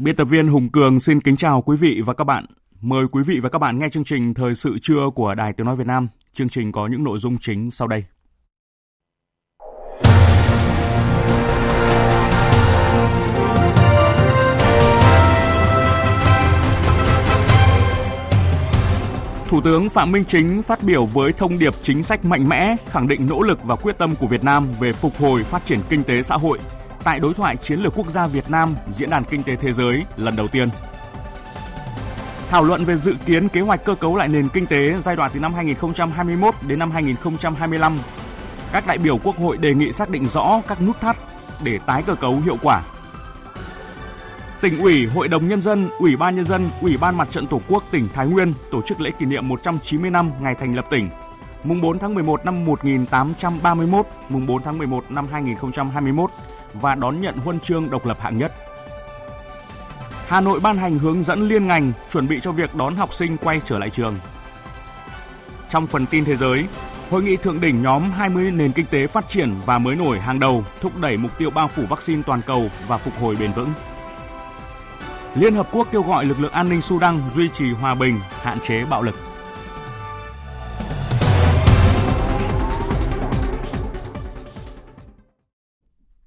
Biên tập viên Hùng Cường xin kính chào quý vị và các bạn. Mời quý vị và các bạn nghe chương trình Thời sự trưa của Đài Tiếng Nói Việt Nam. Chương trình có những nội dung chính sau đây. Thủ tướng Phạm Minh Chính phát biểu với thông điệp chính sách mạnh mẽ, khẳng định nỗ lực và quyết tâm của Việt Nam về phục hồi phát triển kinh tế xã hội tại đối thoại chiến lược quốc gia Việt Nam Diễn đàn Kinh tế Thế giới lần đầu tiên. Thảo luận về dự kiến kế hoạch cơ cấu lại nền kinh tế giai đoạn từ năm 2021 đến năm 2025. Các đại biểu Quốc hội đề nghị xác định rõ các nút thắt để tái cơ cấu hiệu quả. Tỉnh ủy, Hội đồng Nhân dân, Ủy ban Nhân dân, Ủy ban Mặt trận Tổ quốc tỉnh Thái Nguyên tổ chức lễ kỷ niệm 190 năm ngày thành lập tỉnh, mùng 4 tháng 11 năm 1831, mùng 4 tháng 11 năm 2021 và đón nhận huân chương độc lập hạng nhất. Hà Nội ban hành hướng dẫn liên ngành chuẩn bị cho việc đón học sinh quay trở lại trường. Trong phần tin thế giới, Hội nghị thượng đỉnh nhóm 20 nền kinh tế phát triển và mới nổi hàng đầu thúc đẩy mục tiêu bao phủ vaccine toàn cầu và phục hồi bền vững. Liên Hợp Quốc kêu gọi lực lượng an ninh Sudan duy trì hòa bình, hạn chế bạo lực.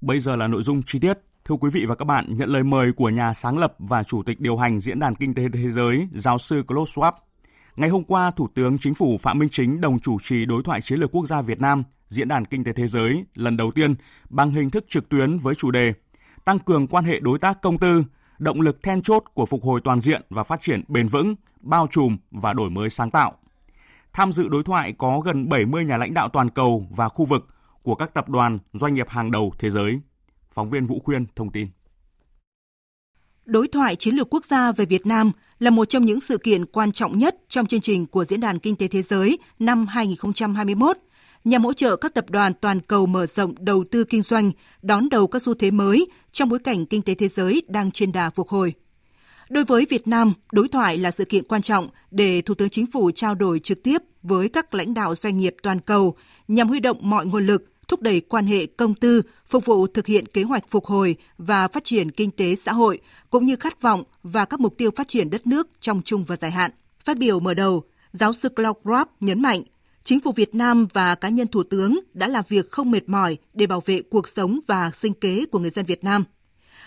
Bây giờ là nội dung chi tiết. Thưa quý vị và các bạn, nhận lời mời của nhà sáng lập và chủ tịch điều hành Diễn đàn Kinh tế Thế giới, giáo sư Klaus Schwab. Ngày hôm qua, Thủ tướng Chính phủ Phạm Minh Chính đồng chủ trì đối thoại chiến lược quốc gia Việt Nam, Diễn đàn Kinh tế Thế giới lần đầu tiên bằng hình thức trực tuyến với chủ đề Tăng cường quan hệ đối tác công tư, động lực then chốt của phục hồi toàn diện và phát triển bền vững, bao trùm và đổi mới sáng tạo. Tham dự đối thoại có gần 70 nhà lãnh đạo toàn cầu và khu vực của các tập đoàn, doanh nghiệp hàng đầu thế giới. Phóng viên Vũ Khuyên thông tin. Đối thoại chiến lược quốc gia về Việt Nam là một trong những sự kiện quan trọng nhất trong chương trình của Diễn đàn Kinh tế Thế giới năm 2021 nhằm hỗ trợ các tập đoàn toàn cầu mở rộng đầu tư kinh doanh, đón đầu các xu thế mới trong bối cảnh kinh tế thế giới đang trên đà phục hồi. Đối với Việt Nam, đối thoại là sự kiện quan trọng để Thủ tướng Chính phủ trao đổi trực tiếp với các lãnh đạo doanh nghiệp toàn cầu nhằm huy động mọi nguồn lực thúc đẩy quan hệ công tư, phục vụ thực hiện kế hoạch phục hồi và phát triển kinh tế xã hội, cũng như khát vọng và các mục tiêu phát triển đất nước trong chung và dài hạn. Phát biểu mở đầu, giáo sư Claude Rapp nhấn mạnh, chính phủ Việt Nam và cá nhân Thủ tướng đã làm việc không mệt mỏi để bảo vệ cuộc sống và sinh kế của người dân Việt Nam.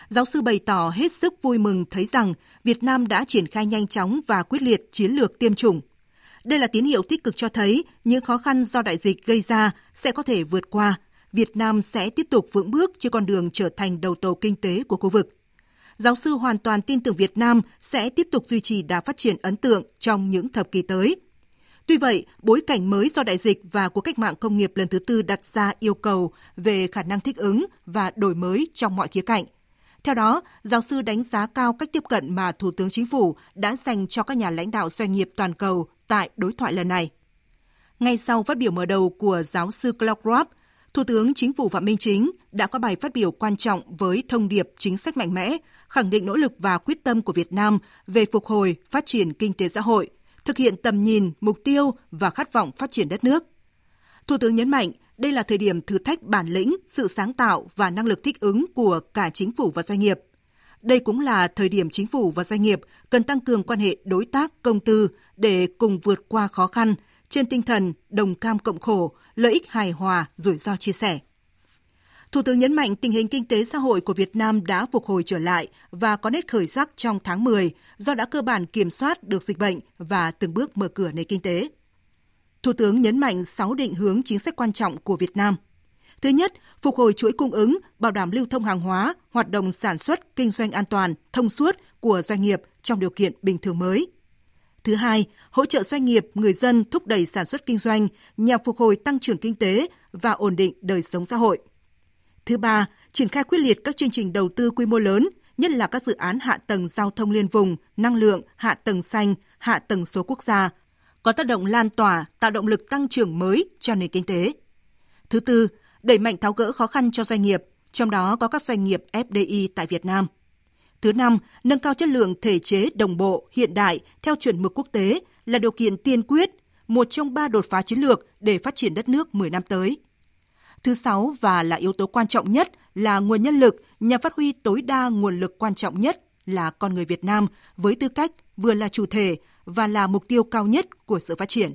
Giáo sư bày tỏ hết sức vui mừng thấy rằng Việt Nam đã triển khai nhanh chóng và quyết liệt chiến lược tiêm chủng đây là tín hiệu tích cực cho thấy những khó khăn do đại dịch gây ra sẽ có thể vượt qua. Việt Nam sẽ tiếp tục vững bước trên con đường trở thành đầu tàu kinh tế của khu vực. Giáo sư hoàn toàn tin tưởng Việt Nam sẽ tiếp tục duy trì đà phát triển ấn tượng trong những thập kỷ tới. Tuy vậy, bối cảnh mới do đại dịch và cuộc cách mạng công nghiệp lần thứ tư đặt ra yêu cầu về khả năng thích ứng và đổi mới trong mọi khía cạnh. Theo đó, giáo sư đánh giá cao cách tiếp cận mà Thủ tướng Chính phủ đã dành cho các nhà lãnh đạo doanh nghiệp toàn cầu tại đối thoại lần này. Ngay sau phát biểu mở đầu của giáo sư Clark Robb, Thủ tướng Chính phủ Phạm Minh Chính đã có bài phát biểu quan trọng với thông điệp chính sách mạnh mẽ, khẳng định nỗ lực và quyết tâm của Việt Nam về phục hồi, phát triển kinh tế xã hội, thực hiện tầm nhìn, mục tiêu và khát vọng phát triển đất nước. Thủ tướng nhấn mạnh đây là thời điểm thử thách bản lĩnh, sự sáng tạo và năng lực thích ứng của cả chính phủ và doanh nghiệp – đây cũng là thời điểm chính phủ và doanh nghiệp cần tăng cường quan hệ đối tác công tư để cùng vượt qua khó khăn trên tinh thần đồng cam cộng khổ, lợi ích hài hòa, rủi ro chia sẻ. Thủ tướng nhấn mạnh tình hình kinh tế xã hội của Việt Nam đã phục hồi trở lại và có nét khởi sắc trong tháng 10 do đã cơ bản kiểm soát được dịch bệnh và từng bước mở cửa nền kinh tế. Thủ tướng nhấn mạnh 6 định hướng chính sách quan trọng của Việt Nam. Thứ nhất, phục hồi chuỗi cung ứng, bảo đảm lưu thông hàng hóa, hoạt động sản xuất, kinh doanh an toàn, thông suốt của doanh nghiệp trong điều kiện bình thường mới. Thứ hai, hỗ trợ doanh nghiệp, người dân thúc đẩy sản xuất kinh doanh nhằm phục hồi tăng trưởng kinh tế và ổn định đời sống xã hội. Thứ ba, triển khai quyết liệt các chương trình đầu tư quy mô lớn, nhất là các dự án hạ tầng giao thông liên vùng, năng lượng, hạ tầng xanh, hạ tầng số quốc gia, có tác động lan tỏa, tạo động lực tăng trưởng mới cho nền kinh tế. Thứ tư, đẩy mạnh tháo gỡ khó khăn cho doanh nghiệp, trong đó có các doanh nghiệp FDI tại Việt Nam. Thứ năm, nâng cao chất lượng thể chế đồng bộ, hiện đại theo chuẩn mực quốc tế là điều kiện tiên quyết, một trong ba đột phá chiến lược để phát triển đất nước 10 năm tới. Thứ sáu và là yếu tố quan trọng nhất là nguồn nhân lực nhằm phát huy tối đa nguồn lực quan trọng nhất là con người Việt Nam với tư cách vừa là chủ thể và là mục tiêu cao nhất của sự phát triển.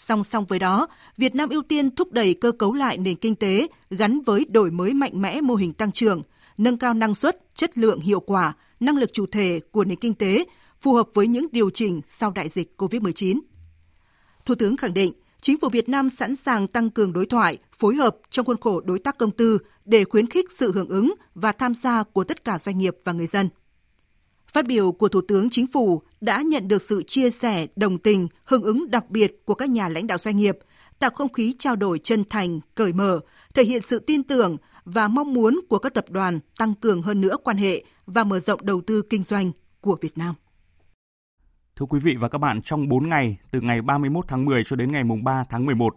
Song song với đó, Việt Nam ưu tiên thúc đẩy cơ cấu lại nền kinh tế gắn với đổi mới mạnh mẽ mô hình tăng trưởng, nâng cao năng suất, chất lượng hiệu quả, năng lực chủ thể của nền kinh tế phù hợp với những điều chỉnh sau đại dịch COVID-19. Thủ tướng khẳng định, chính phủ Việt Nam sẵn sàng tăng cường đối thoại, phối hợp trong khuôn khổ đối tác công tư để khuyến khích sự hưởng ứng và tham gia của tất cả doanh nghiệp và người dân. Phát biểu của Thủ tướng Chính phủ đã nhận được sự chia sẻ, đồng tình, hưởng ứng đặc biệt của các nhà lãnh đạo doanh nghiệp, tạo không khí trao đổi chân thành, cởi mở, thể hiện sự tin tưởng và mong muốn của các tập đoàn tăng cường hơn nữa quan hệ và mở rộng đầu tư kinh doanh của Việt Nam. Thưa quý vị và các bạn, trong 4 ngày, từ ngày 31 tháng 10 cho đến ngày 3 tháng 11,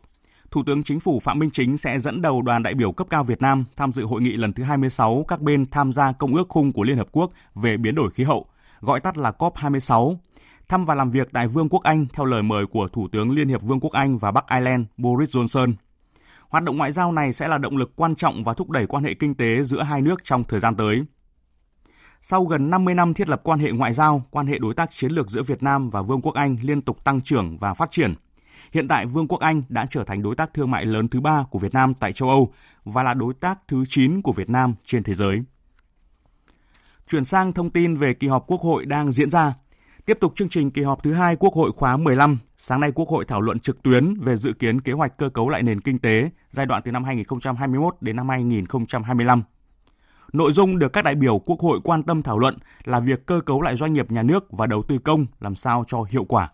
Thủ tướng Chính phủ Phạm Minh Chính sẽ dẫn đầu đoàn đại biểu cấp cao Việt Nam tham dự hội nghị lần thứ 26 các bên tham gia Công ước khung của Liên Hợp Quốc về biến đổi khí hậu, gọi tắt là COP26, thăm và làm việc tại Vương quốc Anh theo lời mời của Thủ tướng Liên hiệp Vương quốc Anh và Bắc Ireland Boris Johnson. Hoạt động ngoại giao này sẽ là động lực quan trọng và thúc đẩy quan hệ kinh tế giữa hai nước trong thời gian tới. Sau gần 50 năm thiết lập quan hệ ngoại giao, quan hệ đối tác chiến lược giữa Việt Nam và Vương quốc Anh liên tục tăng trưởng và phát triển. Hiện tại, Vương quốc Anh đã trở thành đối tác thương mại lớn thứ ba của Việt Nam tại châu Âu và là đối tác thứ 9 của Việt Nam trên thế giới. Chuyển sang thông tin về kỳ họp Quốc hội đang diễn ra. Tiếp tục chương trình kỳ họp thứ hai Quốc hội khóa 15, sáng nay Quốc hội thảo luận trực tuyến về dự kiến kế hoạch cơ cấu lại nền kinh tế giai đoạn từ năm 2021 đến năm 2025. Nội dung được các đại biểu Quốc hội quan tâm thảo luận là việc cơ cấu lại doanh nghiệp nhà nước và đầu tư công làm sao cho hiệu quả.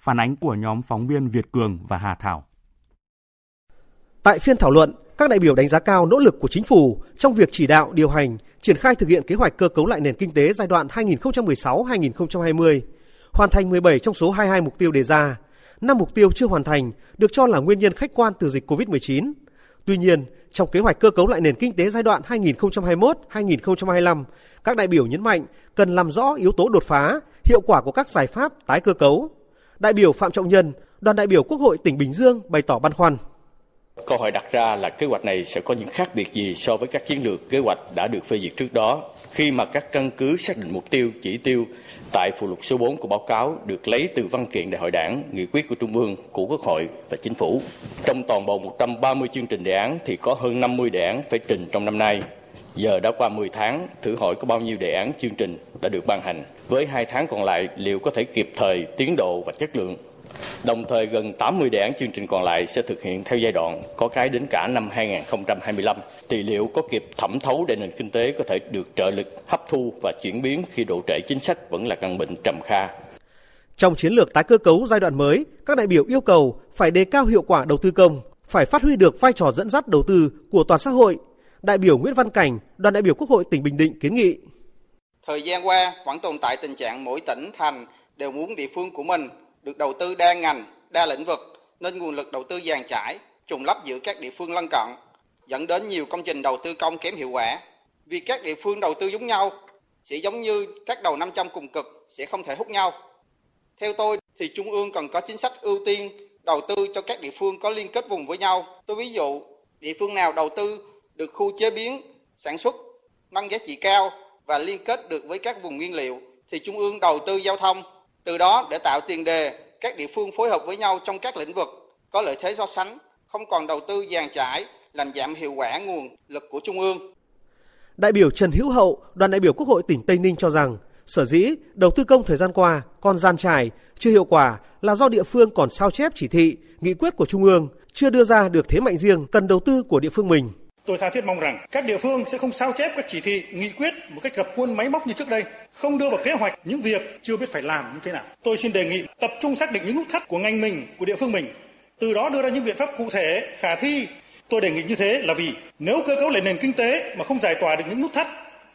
Phản ánh của nhóm phóng viên Việt Cường và Hà Thảo. Tại phiên thảo luận, các đại biểu đánh giá cao nỗ lực của chính phủ trong việc chỉ đạo điều hành, triển khai thực hiện kế hoạch cơ cấu lại nền kinh tế giai đoạn 2016-2020, hoàn thành 17 trong số 22 mục tiêu đề ra. Năm mục tiêu chưa hoàn thành được cho là nguyên nhân khách quan từ dịch COVID-19. Tuy nhiên, trong kế hoạch cơ cấu lại nền kinh tế giai đoạn 2021-2025, các đại biểu nhấn mạnh cần làm rõ yếu tố đột phá, hiệu quả của các giải pháp tái cơ cấu. Đại biểu Phạm Trọng Nhân, đoàn đại biểu Quốc hội tỉnh Bình Dương bày tỏ băn khoăn. Câu hỏi đặt ra là kế hoạch này sẽ có những khác biệt gì so với các chiến lược kế hoạch đã được phê duyệt trước đó khi mà các căn cứ xác định mục tiêu, chỉ tiêu tại phụ lục số 4 của báo cáo được lấy từ văn kiện đại hội đảng, nghị quyết của Trung ương, của Quốc hội và Chính phủ. Trong toàn bộ 130 chương trình đề án thì có hơn 50 đề án phải trình trong năm nay. Giờ đã qua 10 tháng, thử hỏi có bao nhiêu đề án chương trình đã được ban hành. Với hai tháng còn lại, liệu có thể kịp thời, tiến độ và chất lượng Đồng thời gần 80 đề án chương trình còn lại sẽ thực hiện theo giai đoạn, có cái đến cả năm 2025. Thì liệu có kịp thẩm thấu để nền kinh tế có thể được trợ lực hấp thu và chuyển biến khi độ trễ chính sách vẫn là căn bệnh trầm kha. Trong chiến lược tái cơ cấu giai đoạn mới, các đại biểu yêu cầu phải đề cao hiệu quả đầu tư công, phải phát huy được vai trò dẫn dắt đầu tư của toàn xã hội. Đại biểu Nguyễn Văn Cảnh, đoàn đại biểu Quốc hội tỉnh Bình Định kiến nghị. Thời gian qua vẫn tồn tại tình trạng mỗi tỉnh thành đều muốn địa phương của mình được đầu tư đa ngành, đa lĩnh vực nên nguồn lực đầu tư dàn trải, trùng lắp giữa các địa phương lân cận, dẫn đến nhiều công trình đầu tư công kém hiệu quả. Vì các địa phương đầu tư giống nhau sẽ giống như các đầu 500 cùng cực sẽ không thể hút nhau. Theo tôi thì Trung ương cần có chính sách ưu tiên đầu tư cho các địa phương có liên kết vùng với nhau. Tôi ví dụ, địa phương nào đầu tư được khu chế biến, sản xuất, nâng giá trị cao và liên kết được với các vùng nguyên liệu thì Trung ương đầu tư giao thông từ đó để tạo tiền đề các địa phương phối hợp với nhau trong các lĩnh vực có lợi thế so sánh, không còn đầu tư dàn trải làm giảm hiệu quả nguồn lực của trung ương. Đại biểu Trần Hữu Hậu, đoàn đại biểu Quốc hội tỉnh Tây Ninh cho rằng, sở dĩ đầu tư công thời gian qua còn gian trải, chưa hiệu quả là do địa phương còn sao chép chỉ thị, nghị quyết của trung ương chưa đưa ra được thế mạnh riêng cần đầu tư của địa phương mình. Tôi tha thiết mong rằng các địa phương sẽ không sao chép các chỉ thị, nghị quyết một cách gập khuôn máy móc như trước đây, không đưa vào kế hoạch những việc chưa biết phải làm như thế nào. Tôi xin đề nghị tập trung xác định những nút thắt của ngành mình, của địa phương mình, từ đó đưa ra những biện pháp cụ thể, khả thi. Tôi đề nghị như thế là vì nếu cơ cấu lại nền kinh tế mà không giải tỏa được những nút thắt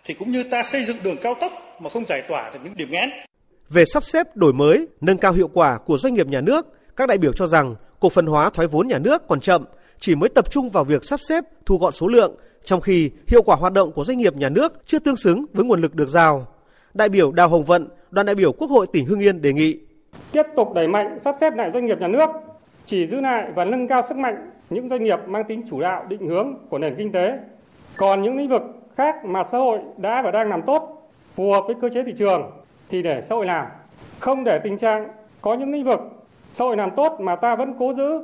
thì cũng như ta xây dựng đường cao tốc mà không giải tỏa được những điểm nghẽn. Về sắp xếp đổi mới, nâng cao hiệu quả của doanh nghiệp nhà nước, các đại biểu cho rằng cổ phần hóa thoái vốn nhà nước còn chậm, chỉ mới tập trung vào việc sắp xếp, thu gọn số lượng, trong khi hiệu quả hoạt động của doanh nghiệp nhà nước chưa tương xứng với nguồn lực được giao. Đại biểu Đào Hồng Vận, đoàn đại biểu Quốc hội tỉnh Hưng Yên đề nghị tiếp tục đẩy mạnh sắp xếp lại doanh nghiệp nhà nước, chỉ giữ lại và nâng cao sức mạnh những doanh nghiệp mang tính chủ đạo định hướng của nền kinh tế. Còn những lĩnh vực khác mà xã hội đã và đang làm tốt, phù hợp với cơ chế thị trường thì để xã hội làm, không để tình trạng có những lĩnh vực xã hội làm tốt mà ta vẫn cố giữ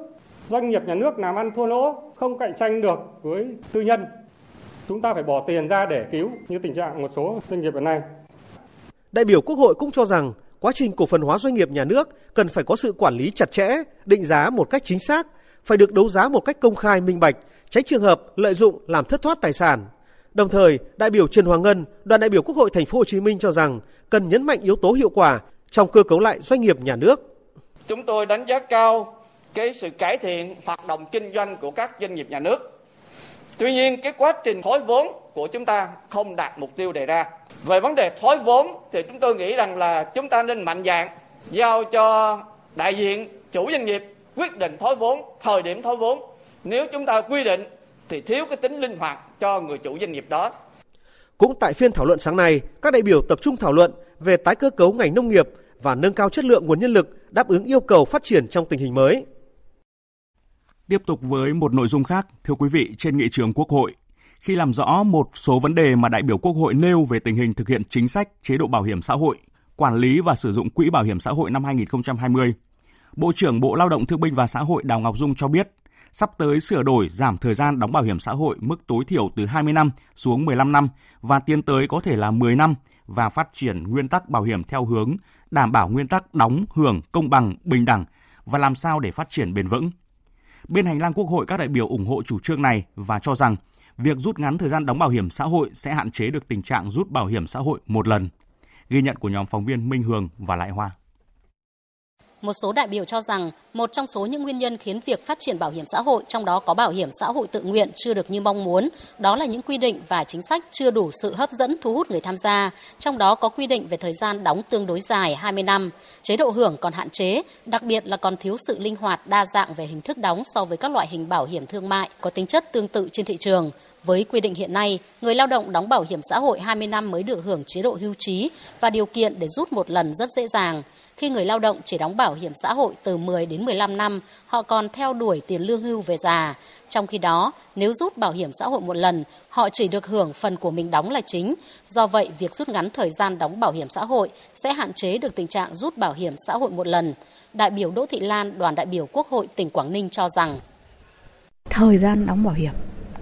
doanh nghiệp nhà nước làm ăn thua lỗ không cạnh tranh được với tư nhân. Chúng ta phải bỏ tiền ra để cứu như tình trạng một số doanh nghiệp hiện nay. Đại biểu quốc hội cũng cho rằng quá trình cổ phần hóa doanh nghiệp nhà nước cần phải có sự quản lý chặt chẽ định giá một cách chính xác phải được đấu giá một cách công khai minh bạch tránh trường hợp lợi dụng làm thất thoát tài sản. Đồng thời, đại biểu Trần Hoàng Ngân, đoàn đại biểu Quốc hội Thành phố Hồ Chí Minh cho rằng cần nhấn mạnh yếu tố hiệu quả trong cơ cấu lại doanh nghiệp nhà nước. Chúng tôi đánh giá cao cái sự cải thiện hoạt động kinh doanh của các doanh nghiệp nhà nước. Tuy nhiên cái quá trình thoái vốn của chúng ta không đạt mục tiêu đề ra. Về vấn đề thoái vốn thì chúng tôi nghĩ rằng là chúng ta nên mạnh dạn giao cho đại diện chủ doanh nghiệp quyết định thoái vốn, thời điểm thoái vốn. Nếu chúng ta quy định thì thiếu cái tính linh hoạt cho người chủ doanh nghiệp đó. Cũng tại phiên thảo luận sáng nay, các đại biểu tập trung thảo luận về tái cơ cấu ngành nông nghiệp và nâng cao chất lượng nguồn nhân lực đáp ứng yêu cầu phát triển trong tình hình mới. Tiếp tục với một nội dung khác, thưa quý vị, trên nghị trường Quốc hội, khi làm rõ một số vấn đề mà đại biểu Quốc hội nêu về tình hình thực hiện chính sách chế độ bảo hiểm xã hội, quản lý và sử dụng quỹ bảo hiểm xã hội năm 2020, Bộ trưởng Bộ Lao động Thương binh và Xã hội Đào Ngọc Dung cho biết, sắp tới sửa đổi giảm thời gian đóng bảo hiểm xã hội mức tối thiểu từ 20 năm xuống 15 năm và tiến tới có thể là 10 năm và phát triển nguyên tắc bảo hiểm theo hướng đảm bảo nguyên tắc đóng hưởng công bằng, bình đẳng và làm sao để phát triển bền vững. Bên hành lang Quốc hội, các đại biểu ủng hộ chủ trương này và cho rằng việc rút ngắn thời gian đóng bảo hiểm xã hội sẽ hạn chế được tình trạng rút bảo hiểm xã hội một lần. Ghi nhận của nhóm phóng viên Minh Hường và Lại Hoa. Một số đại biểu cho rằng một trong số những nguyên nhân khiến việc phát triển bảo hiểm xã hội, trong đó có bảo hiểm xã hội tự nguyện chưa được như mong muốn, đó là những quy định và chính sách chưa đủ sự hấp dẫn thu hút người tham gia, trong đó có quy định về thời gian đóng tương đối dài 20 năm, chế độ hưởng còn hạn chế, đặc biệt là còn thiếu sự linh hoạt đa dạng về hình thức đóng so với các loại hình bảo hiểm thương mại có tính chất tương tự trên thị trường. Với quy định hiện nay, người lao động đóng bảo hiểm xã hội 20 năm mới được hưởng chế độ hưu trí và điều kiện để rút một lần rất dễ dàng. Khi người lao động chỉ đóng bảo hiểm xã hội từ 10 đến 15 năm, họ còn theo đuổi tiền lương hưu về già. Trong khi đó, nếu rút bảo hiểm xã hội một lần, họ chỉ được hưởng phần của mình đóng là chính. Do vậy, việc rút ngắn thời gian đóng bảo hiểm xã hội sẽ hạn chế được tình trạng rút bảo hiểm xã hội một lần. Đại biểu Đỗ Thị Lan, đoàn đại biểu Quốc hội tỉnh Quảng Ninh cho rằng thời gian đóng bảo hiểm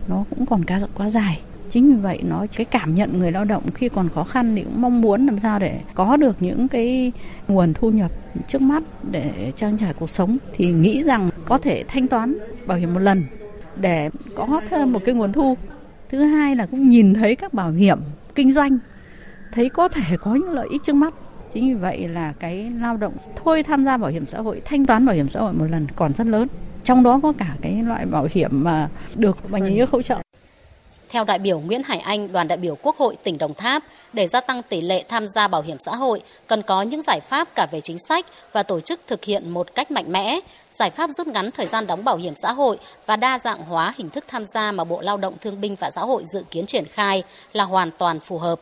nó cũng còn quá, quá dài chính vì vậy nó, cái cảm nhận người lao động khi còn khó khăn thì cũng mong muốn làm sao để có được những cái nguồn thu nhập trước mắt để trang trải cuộc sống. Thì nghĩ rằng có thể thanh toán, bảo hiểm một lần để có thêm một cái nguồn thu. Thứ hai là cũng nhìn thấy các bảo hiểm kinh doanh, thấy có thể có những lợi ích trước mắt. Chính vì vậy là cái lao động thôi tham gia bảo hiểm xã hội, thanh toán bảo hiểm xã hội một lần còn rất lớn. Trong đó có cả cái loại bảo hiểm mà được bảo hiểm nước hỗ trợ theo đại biểu Nguyễn Hải Anh, đoàn đại biểu Quốc hội tỉnh Đồng Tháp, để gia tăng tỷ lệ tham gia bảo hiểm xã hội, cần có những giải pháp cả về chính sách và tổ chức thực hiện một cách mạnh mẽ. Giải pháp rút ngắn thời gian đóng bảo hiểm xã hội và đa dạng hóa hình thức tham gia mà Bộ Lao động Thương binh và Xã hội dự kiến triển khai là hoàn toàn phù hợp.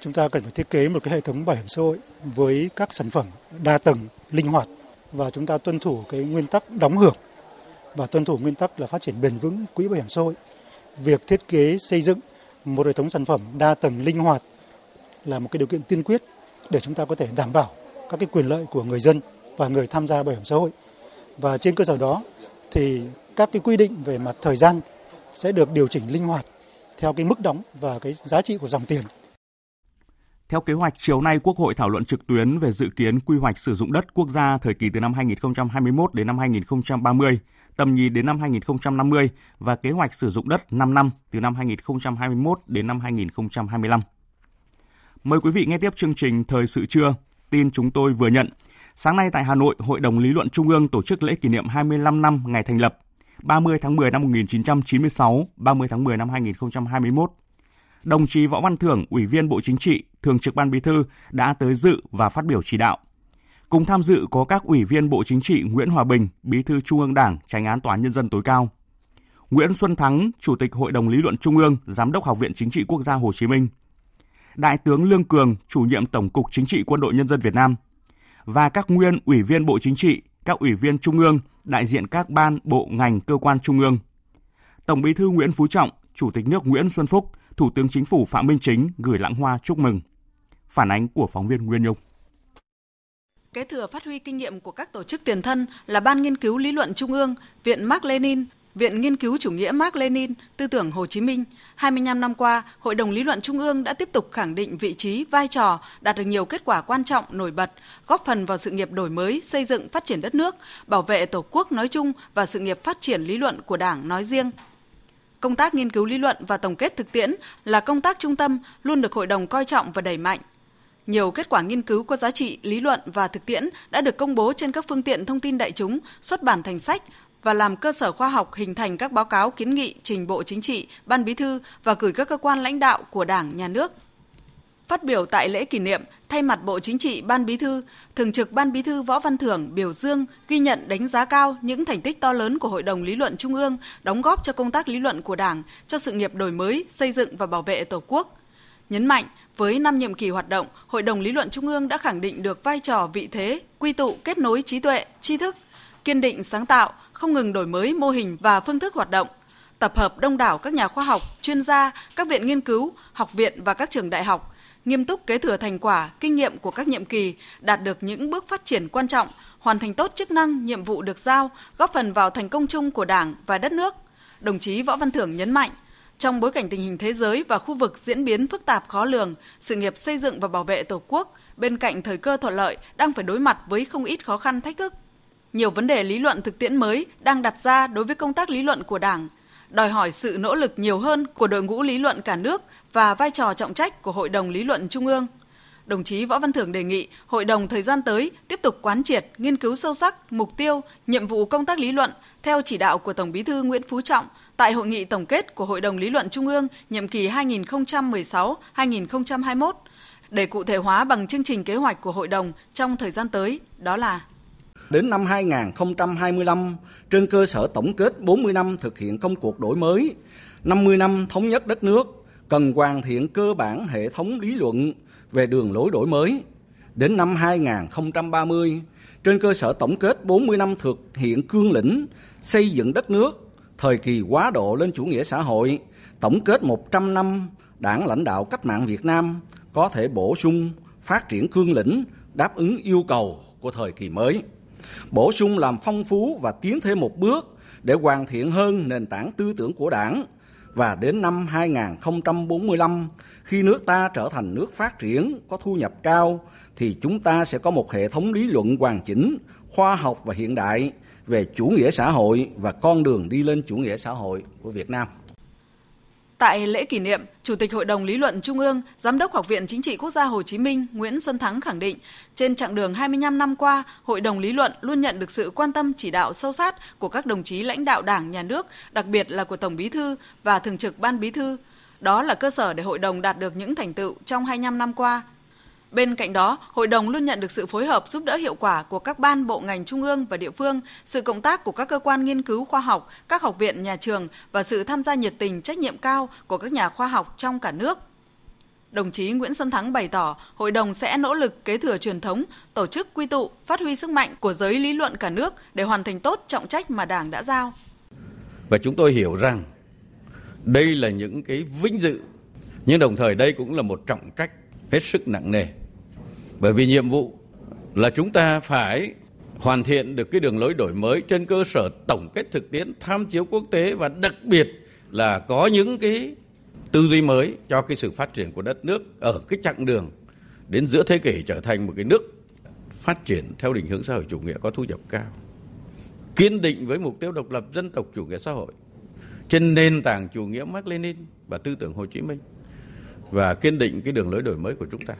Chúng ta cần phải thiết kế một cái hệ thống bảo hiểm xã hội với các sản phẩm đa tầng, linh hoạt và chúng ta tuân thủ cái nguyên tắc đóng hưởng và tuân thủ nguyên tắc là phát triển bền vững quỹ bảo hiểm xã hội việc thiết kế, xây dựng một hệ thống sản phẩm đa tầng linh hoạt là một cái điều kiện tiên quyết để chúng ta có thể đảm bảo các cái quyền lợi của người dân và người tham gia bảo hiểm xã hội. Và trên cơ sở đó thì các cái quy định về mặt thời gian sẽ được điều chỉnh linh hoạt theo cái mức đóng và cái giá trị của dòng tiền. Theo kế hoạch, chiều nay Quốc hội thảo luận trực tuyến về dự kiến quy hoạch sử dụng đất quốc gia thời kỳ từ năm 2021 đến năm 2030, tầm nhìn đến năm 2050 và kế hoạch sử dụng đất 5 năm từ năm 2021 đến năm 2025. Mời quý vị nghe tiếp chương trình Thời sự trưa. Tin chúng tôi vừa nhận. Sáng nay tại Hà Nội, Hội đồng Lý luận Trung ương tổ chức lễ kỷ niệm 25 năm ngày thành lập 30 tháng 10 năm 1996, 30 tháng 10 năm 2021 đồng chí Võ Văn Thưởng, Ủy viên Bộ Chính trị, Thường trực Ban Bí thư đã tới dự và phát biểu chỉ đạo. Cùng tham dự có các Ủy viên Bộ Chính trị Nguyễn Hòa Bình, Bí thư Trung ương Đảng, Tránh án Tòa án Nhân dân tối cao. Nguyễn Xuân Thắng, Chủ tịch Hội đồng Lý luận Trung ương, Giám đốc Học viện Chính trị Quốc gia Hồ Chí Minh. Đại tướng Lương Cường, Chủ nhiệm Tổng cục Chính trị Quân đội Nhân dân Việt Nam. Và các nguyên Ủy viên Bộ Chính trị, các Ủy viên Trung ương, đại diện các ban, bộ, ngành, cơ quan Trung ương. Tổng Bí thư Nguyễn Phú Trọng, Chủ tịch nước Nguyễn Xuân Phúc, Thủ tướng Chính phủ Phạm Minh Chính gửi lãng hoa chúc mừng. Phản ánh của phóng viên Nguyên Nhung. Kế thừa phát huy kinh nghiệm của các tổ chức tiền thân là Ban Nghiên cứu Lý luận Trung ương, Viện Mark Lenin, Viện Nghiên cứu Chủ nghĩa Mark Lenin, Tư tưởng Hồ Chí Minh. 25 năm qua, Hội đồng Lý luận Trung ương đã tiếp tục khẳng định vị trí, vai trò, đạt được nhiều kết quả quan trọng, nổi bật, góp phần vào sự nghiệp đổi mới, xây dựng, phát triển đất nước, bảo vệ Tổ quốc nói chung và sự nghiệp phát triển lý luận của Đảng nói riêng. Công tác nghiên cứu lý luận và tổng kết thực tiễn là công tác trung tâm luôn được hội đồng coi trọng và đẩy mạnh. Nhiều kết quả nghiên cứu có giá trị lý luận và thực tiễn đã được công bố trên các phương tiện thông tin đại chúng, xuất bản thành sách và làm cơ sở khoa học hình thành các báo cáo kiến nghị trình Bộ Chính trị, Ban Bí thư và gửi các cơ quan lãnh đạo của Đảng, Nhà nước. Phát biểu tại lễ kỷ niệm, thay mặt Bộ Chính trị, Ban Bí thư, Thường trực Ban Bí thư Võ Văn Thưởng biểu dương, ghi nhận đánh giá cao những thành tích to lớn của Hội đồng Lý luận Trung ương, đóng góp cho công tác lý luận của Đảng, cho sự nghiệp đổi mới, xây dựng và bảo vệ Tổ quốc. Nhấn mạnh, với năm nhiệm kỳ hoạt động, Hội đồng Lý luận Trung ương đã khẳng định được vai trò vị thế, quy tụ kết nối trí tuệ, tri thức, kiên định sáng tạo, không ngừng đổi mới mô hình và phương thức hoạt động, tập hợp đông đảo các nhà khoa học, chuyên gia, các viện nghiên cứu, học viện và các trường đại học, nghiêm túc kế thừa thành quả, kinh nghiệm của các nhiệm kỳ, đạt được những bước phát triển quan trọng, hoàn thành tốt chức năng, nhiệm vụ được giao, góp phần vào thành công chung của Đảng và đất nước. Đồng chí Võ Văn Thưởng nhấn mạnh, trong bối cảnh tình hình thế giới và khu vực diễn biến phức tạp khó lường, sự nghiệp xây dựng và bảo vệ Tổ quốc bên cạnh thời cơ thuận lợi đang phải đối mặt với không ít khó khăn thách thức. Nhiều vấn đề lý luận thực tiễn mới đang đặt ra đối với công tác lý luận của Đảng, đòi hỏi sự nỗ lực nhiều hơn của đội ngũ lý luận cả nước và vai trò trọng trách của Hội đồng Lý luận Trung ương. Đồng chí Võ Văn Thưởng đề nghị Hội đồng thời gian tới tiếp tục quán triệt, nghiên cứu sâu sắc mục tiêu, nhiệm vụ công tác lý luận theo chỉ đạo của Tổng Bí thư Nguyễn Phú Trọng tại hội nghị tổng kết của Hội đồng Lý luận Trung ương nhiệm kỳ 2016-2021 để cụ thể hóa bằng chương trình kế hoạch của hội đồng trong thời gian tới, đó là Đến năm 2025, trên cơ sở tổng kết 40 năm thực hiện công cuộc đổi mới, 50 năm thống nhất đất nước, cần hoàn thiện cơ bản hệ thống lý luận về đường lối đổi mới. Đến năm 2030, trên cơ sở tổng kết 40 năm thực hiện cương lĩnh xây dựng đất nước, thời kỳ quá độ lên chủ nghĩa xã hội, tổng kết 100 năm Đảng lãnh đạo cách mạng Việt Nam có thể bổ sung phát triển cương lĩnh đáp ứng yêu cầu của thời kỳ mới bổ sung làm phong phú và tiến thêm một bước để hoàn thiện hơn nền tảng tư tưởng của Đảng và đến năm 2045 khi nước ta trở thành nước phát triển có thu nhập cao thì chúng ta sẽ có một hệ thống lý luận hoàn chỉnh, khoa học và hiện đại về chủ nghĩa xã hội và con đường đi lên chủ nghĩa xã hội của Việt Nam. Tại lễ kỷ niệm, Chủ tịch Hội đồng Lý luận Trung ương, Giám đốc Học viện Chính trị Quốc gia Hồ Chí Minh Nguyễn Xuân Thắng khẳng định, trên chặng đường 25 năm qua, Hội đồng Lý luận luôn nhận được sự quan tâm chỉ đạo sâu sát của các đồng chí lãnh đạo Đảng, Nhà nước, đặc biệt là của Tổng Bí thư và Thường trực Ban Bí thư. Đó là cơ sở để hội đồng đạt được những thành tựu trong 25 năm qua, Bên cạnh đó, hội đồng luôn nhận được sự phối hợp giúp đỡ hiệu quả của các ban bộ ngành trung ương và địa phương, sự cộng tác của các cơ quan nghiên cứu khoa học, các học viện, nhà trường và sự tham gia nhiệt tình, trách nhiệm cao của các nhà khoa học trong cả nước. Đồng chí Nguyễn Xuân Thắng bày tỏ, hội đồng sẽ nỗ lực kế thừa truyền thống, tổ chức quy tụ, phát huy sức mạnh của giới lý luận cả nước để hoàn thành tốt trọng trách mà Đảng đã giao. Và chúng tôi hiểu rằng đây là những cái vinh dự, nhưng đồng thời đây cũng là một trọng trách hết sức nặng nề bởi vì nhiệm vụ là chúng ta phải hoàn thiện được cái đường lối đổi mới trên cơ sở tổng kết thực tiễn tham chiếu quốc tế và đặc biệt là có những cái tư duy mới cho cái sự phát triển của đất nước ở cái chặng đường đến giữa thế kỷ trở thành một cái nước phát triển theo định hướng xã hội chủ nghĩa có thu nhập cao. Kiên định với mục tiêu độc lập dân tộc chủ nghĩa xã hội trên nền tảng chủ nghĩa Mác Lenin và tư tưởng Hồ Chí Minh và kiên định cái đường lối đổi mới của chúng ta.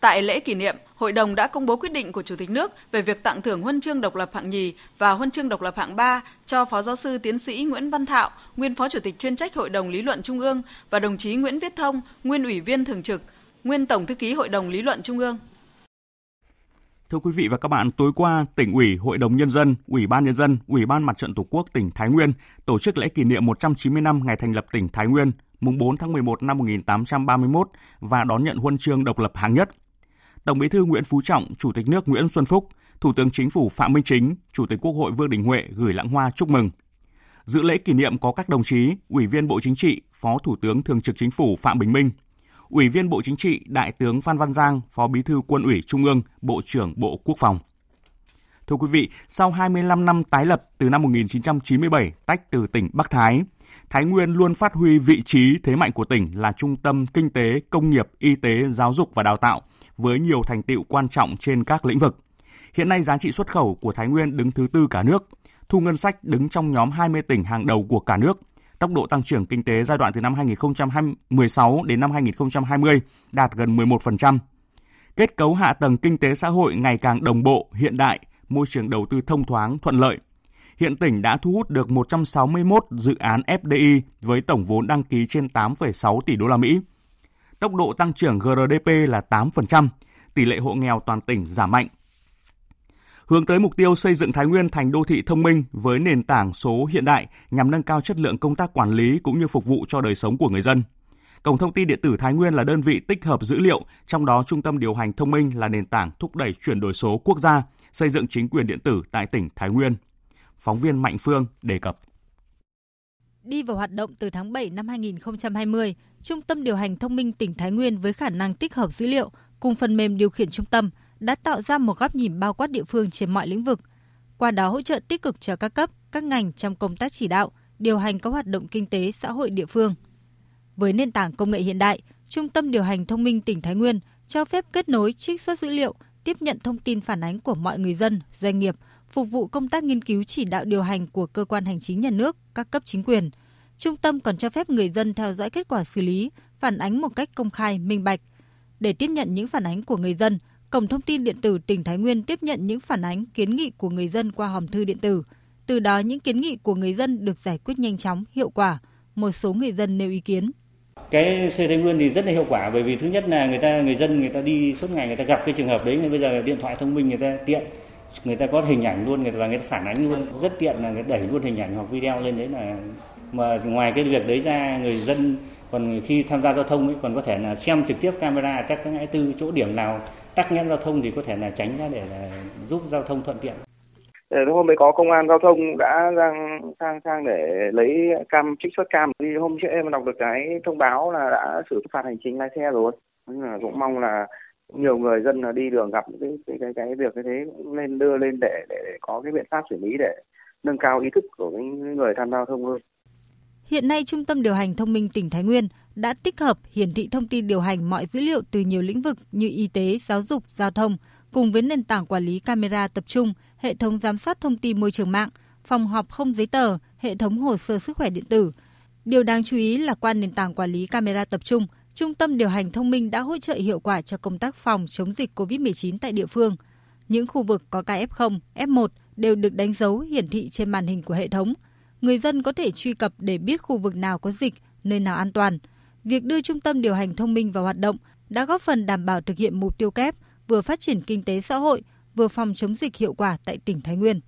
Tại lễ kỷ niệm, Hội đồng đã công bố quyết định của Chủ tịch nước về việc tặng thưởng huân chương độc lập hạng nhì và huân chương độc lập hạng 3 cho Phó giáo sư tiến sĩ Nguyễn Văn Thạo, nguyên Phó Chủ tịch chuyên trách Hội đồng Lý luận Trung ương và đồng chí Nguyễn Viết Thông, nguyên Ủy viên thường trực, nguyên Tổng thư ký Hội đồng Lý luận Trung ương. Thưa quý vị và các bạn, tối qua, tỉnh ủy, Hội đồng Nhân dân, Ủy ban Nhân dân, Ủy ban Mặt trận Tổ quốc tỉnh Thái Nguyên tổ chức lễ kỷ niệm 190 năm ngày thành lập tỉnh Thái Nguyên, mùng 4 tháng 11 năm 1831 và đón nhận huân chương độc lập hạng nhất. Tổng Bí thư Nguyễn Phú Trọng, Chủ tịch nước Nguyễn Xuân Phúc, Thủ tướng Chính phủ Phạm Minh Chính, Chủ tịch Quốc hội Vương Đình Huệ gửi lãng hoa chúc mừng. Dự lễ kỷ niệm có các đồng chí Ủy viên Bộ Chính trị, Phó Thủ tướng Thường trực Chính phủ Phạm Bình Minh, Ủy viên Bộ Chính trị, Đại tướng Phan Văn Giang, Phó Bí thư Quân ủy Trung ương, Bộ trưởng Bộ Quốc phòng. Thưa quý vị, sau 25 năm tái lập từ năm 1997 tách từ tỉnh Bắc Thái, Thái Nguyên luôn phát huy vị trí thế mạnh của tỉnh là trung tâm kinh tế, công nghiệp, y tế, giáo dục và đào tạo với nhiều thành tựu quan trọng trên các lĩnh vực. Hiện nay giá trị xuất khẩu của Thái Nguyên đứng thứ tư cả nước, thu ngân sách đứng trong nhóm 20 tỉnh hàng đầu của cả nước. Tốc độ tăng trưởng kinh tế giai đoạn từ năm 2016 đến năm 2020 đạt gần 11%. Kết cấu hạ tầng kinh tế xã hội ngày càng đồng bộ, hiện đại, môi trường đầu tư thông thoáng, thuận lợi. Hiện tỉnh đã thu hút được 161 dự án FDI với tổng vốn đăng ký trên 8,6 tỷ đô la Mỹ. Tốc độ tăng trưởng GRDP là 8%, tỷ lệ hộ nghèo toàn tỉnh giảm mạnh. Hướng tới mục tiêu xây dựng Thái Nguyên thành đô thị thông minh với nền tảng số hiện đại nhằm nâng cao chất lượng công tác quản lý cũng như phục vụ cho đời sống của người dân. Cổng thông tin điện tử Thái Nguyên là đơn vị tích hợp dữ liệu, trong đó trung tâm điều hành thông minh là nền tảng thúc đẩy chuyển đổi số quốc gia, xây dựng chính quyền điện tử tại tỉnh Thái Nguyên. Phóng viên Mạnh Phương đề cập. Đi vào hoạt động từ tháng 7 năm 2020, Trung tâm điều hành thông minh tỉnh Thái Nguyên với khả năng tích hợp dữ liệu cùng phần mềm điều khiển trung tâm đã tạo ra một góc nhìn bao quát địa phương trên mọi lĩnh vực. Qua đó hỗ trợ tích cực cho các cấp, các ngành trong công tác chỉ đạo, điều hành các hoạt động kinh tế xã hội địa phương. Với nền tảng công nghệ hiện đại, Trung tâm điều hành thông minh tỉnh Thái Nguyên cho phép kết nối trích xuất dữ liệu, tiếp nhận thông tin phản ánh của mọi người dân, doanh nghiệp, phục vụ công tác nghiên cứu chỉ đạo điều hành của cơ quan hành chính nhà nước, các cấp chính quyền. Trung tâm còn cho phép người dân theo dõi kết quả xử lý, phản ánh một cách công khai, minh bạch. Để tiếp nhận những phản ánh của người dân, Cổng thông tin điện tử tỉnh Thái Nguyên tiếp nhận những phản ánh, kiến nghị của người dân qua hòm thư điện tử. Từ đó những kiến nghị của người dân được giải quyết nhanh chóng, hiệu quả. Một số người dân nêu ý kiến. Cái C Thái Nguyên thì rất là hiệu quả bởi vì thứ nhất là người ta người dân người ta đi suốt ngày người ta gặp cái trường hợp đấy bây giờ điện thoại thông minh người ta tiện người ta có hình ảnh luôn người ta và người ta phản ánh luôn rất tiện là người ta đẩy luôn hình ảnh hoặc video lên đấy là mà ngoài cái việc đấy ra người dân còn khi tham gia giao thông ấy còn có thể là xem trực tiếp camera chắc các ngã tư chỗ điểm nào tắc nghẽn giao thông thì có thể là tránh ra để là giúp giao thông thuận tiện. Ờ, để hôm mới có công an giao thông đã sang sang sang để lấy cam trích xuất cam. Đi hôm trước em đọc được cái thông báo là đã xử phạt hành chính lái xe rồi. Nên là cũng mong là nhiều người dân là đi đường gặp cái cái cái, cái việc như thế cũng nên đưa lên để, để để có cái biện pháp xử lý để nâng cao ý thức của những người tham gia giao thông hơn. Hiện nay, Trung tâm điều hành thông minh tỉnh Thái Nguyên đã tích hợp hiển thị thông tin điều hành mọi dữ liệu từ nhiều lĩnh vực như y tế, giáo dục, giao thông, cùng với nền tảng quản lý camera tập trung, hệ thống giám sát thông tin môi trường mạng, phòng họp không giấy tờ, hệ thống hồ sơ sức khỏe điện tử. Điều đáng chú ý là qua nền tảng quản lý camera tập trung, Trung tâm điều hành thông minh đã hỗ trợ hiệu quả cho công tác phòng chống dịch COVID-19 tại địa phương. Những khu vực có ca F0, F1 đều được đánh dấu hiển thị trên màn hình của hệ thống. Người dân có thể truy cập để biết khu vực nào có dịch, nơi nào an toàn. Việc đưa trung tâm điều hành thông minh vào hoạt động đã góp phần đảm bảo thực hiện mục tiêu kép vừa phát triển kinh tế xã hội, vừa phòng chống dịch hiệu quả tại tỉnh Thái Nguyên.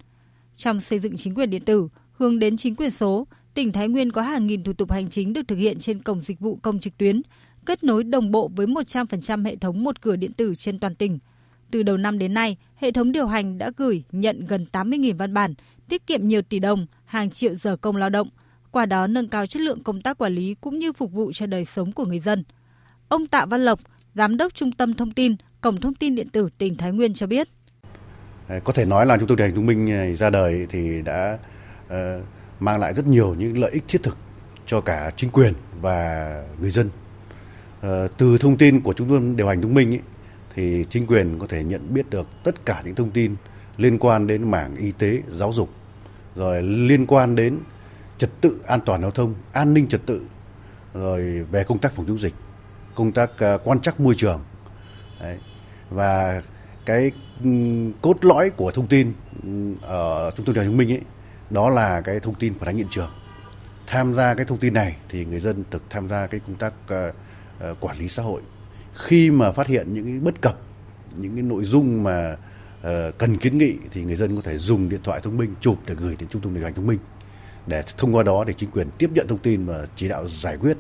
Trong xây dựng chính quyền điện tử, hướng đến chính quyền số, tỉnh Thái Nguyên có hàng nghìn thủ tục hành chính được thực hiện trên cổng dịch vụ công trực tuyến, kết nối đồng bộ với 100% hệ thống một cửa điện tử trên toàn tỉnh. Từ đầu năm đến nay, hệ thống điều hành đã gửi, nhận gần 80.000 văn bản, tiết kiệm nhiều tỷ đồng, hàng triệu giờ công lao động, qua đó nâng cao chất lượng công tác quản lý cũng như phục vụ cho đời sống của người dân. Ông Tạ Văn Lộc, Giám đốc Trung tâm Thông tin, Cổng Thông tin Điện tử tỉnh Thái Nguyên cho biết. Ờ, có thể nói là chúng tôi điều hành thông minh ờ, ra đời thì đã uh, mang lại rất nhiều những lợi ích thiết thực cho cả chính quyền và người dân Uh, từ thông tin của chúng tôi điều hành thông minh ấy, thì chính quyền có thể nhận biết được tất cả những thông tin liên quan đến mảng y tế, giáo dục, rồi liên quan đến trật tự an toàn giao thông, an ninh trật tự, rồi về công tác phòng chống dịch, công tác à, quan trắc môi trường. Đấy. Và cái ừ, cốt lõi của thông tin ừ, ở trung tâm điều hành minh ấy, đó là cái thông tin phản ánh hiện trường. Tham gia cái thông tin này thì người dân thực tham gia cái công tác à, à, quản lý xã hội. Khi mà phát hiện những cái bất cập, những cái nội dung mà uh, Ờ, cần kiến nghị thì người dân có thể dùng điện thoại thông minh chụp để gửi đến trung tâm điều hành thông minh để thông qua đó để chính quyền tiếp nhận thông tin và chỉ đạo giải quyết.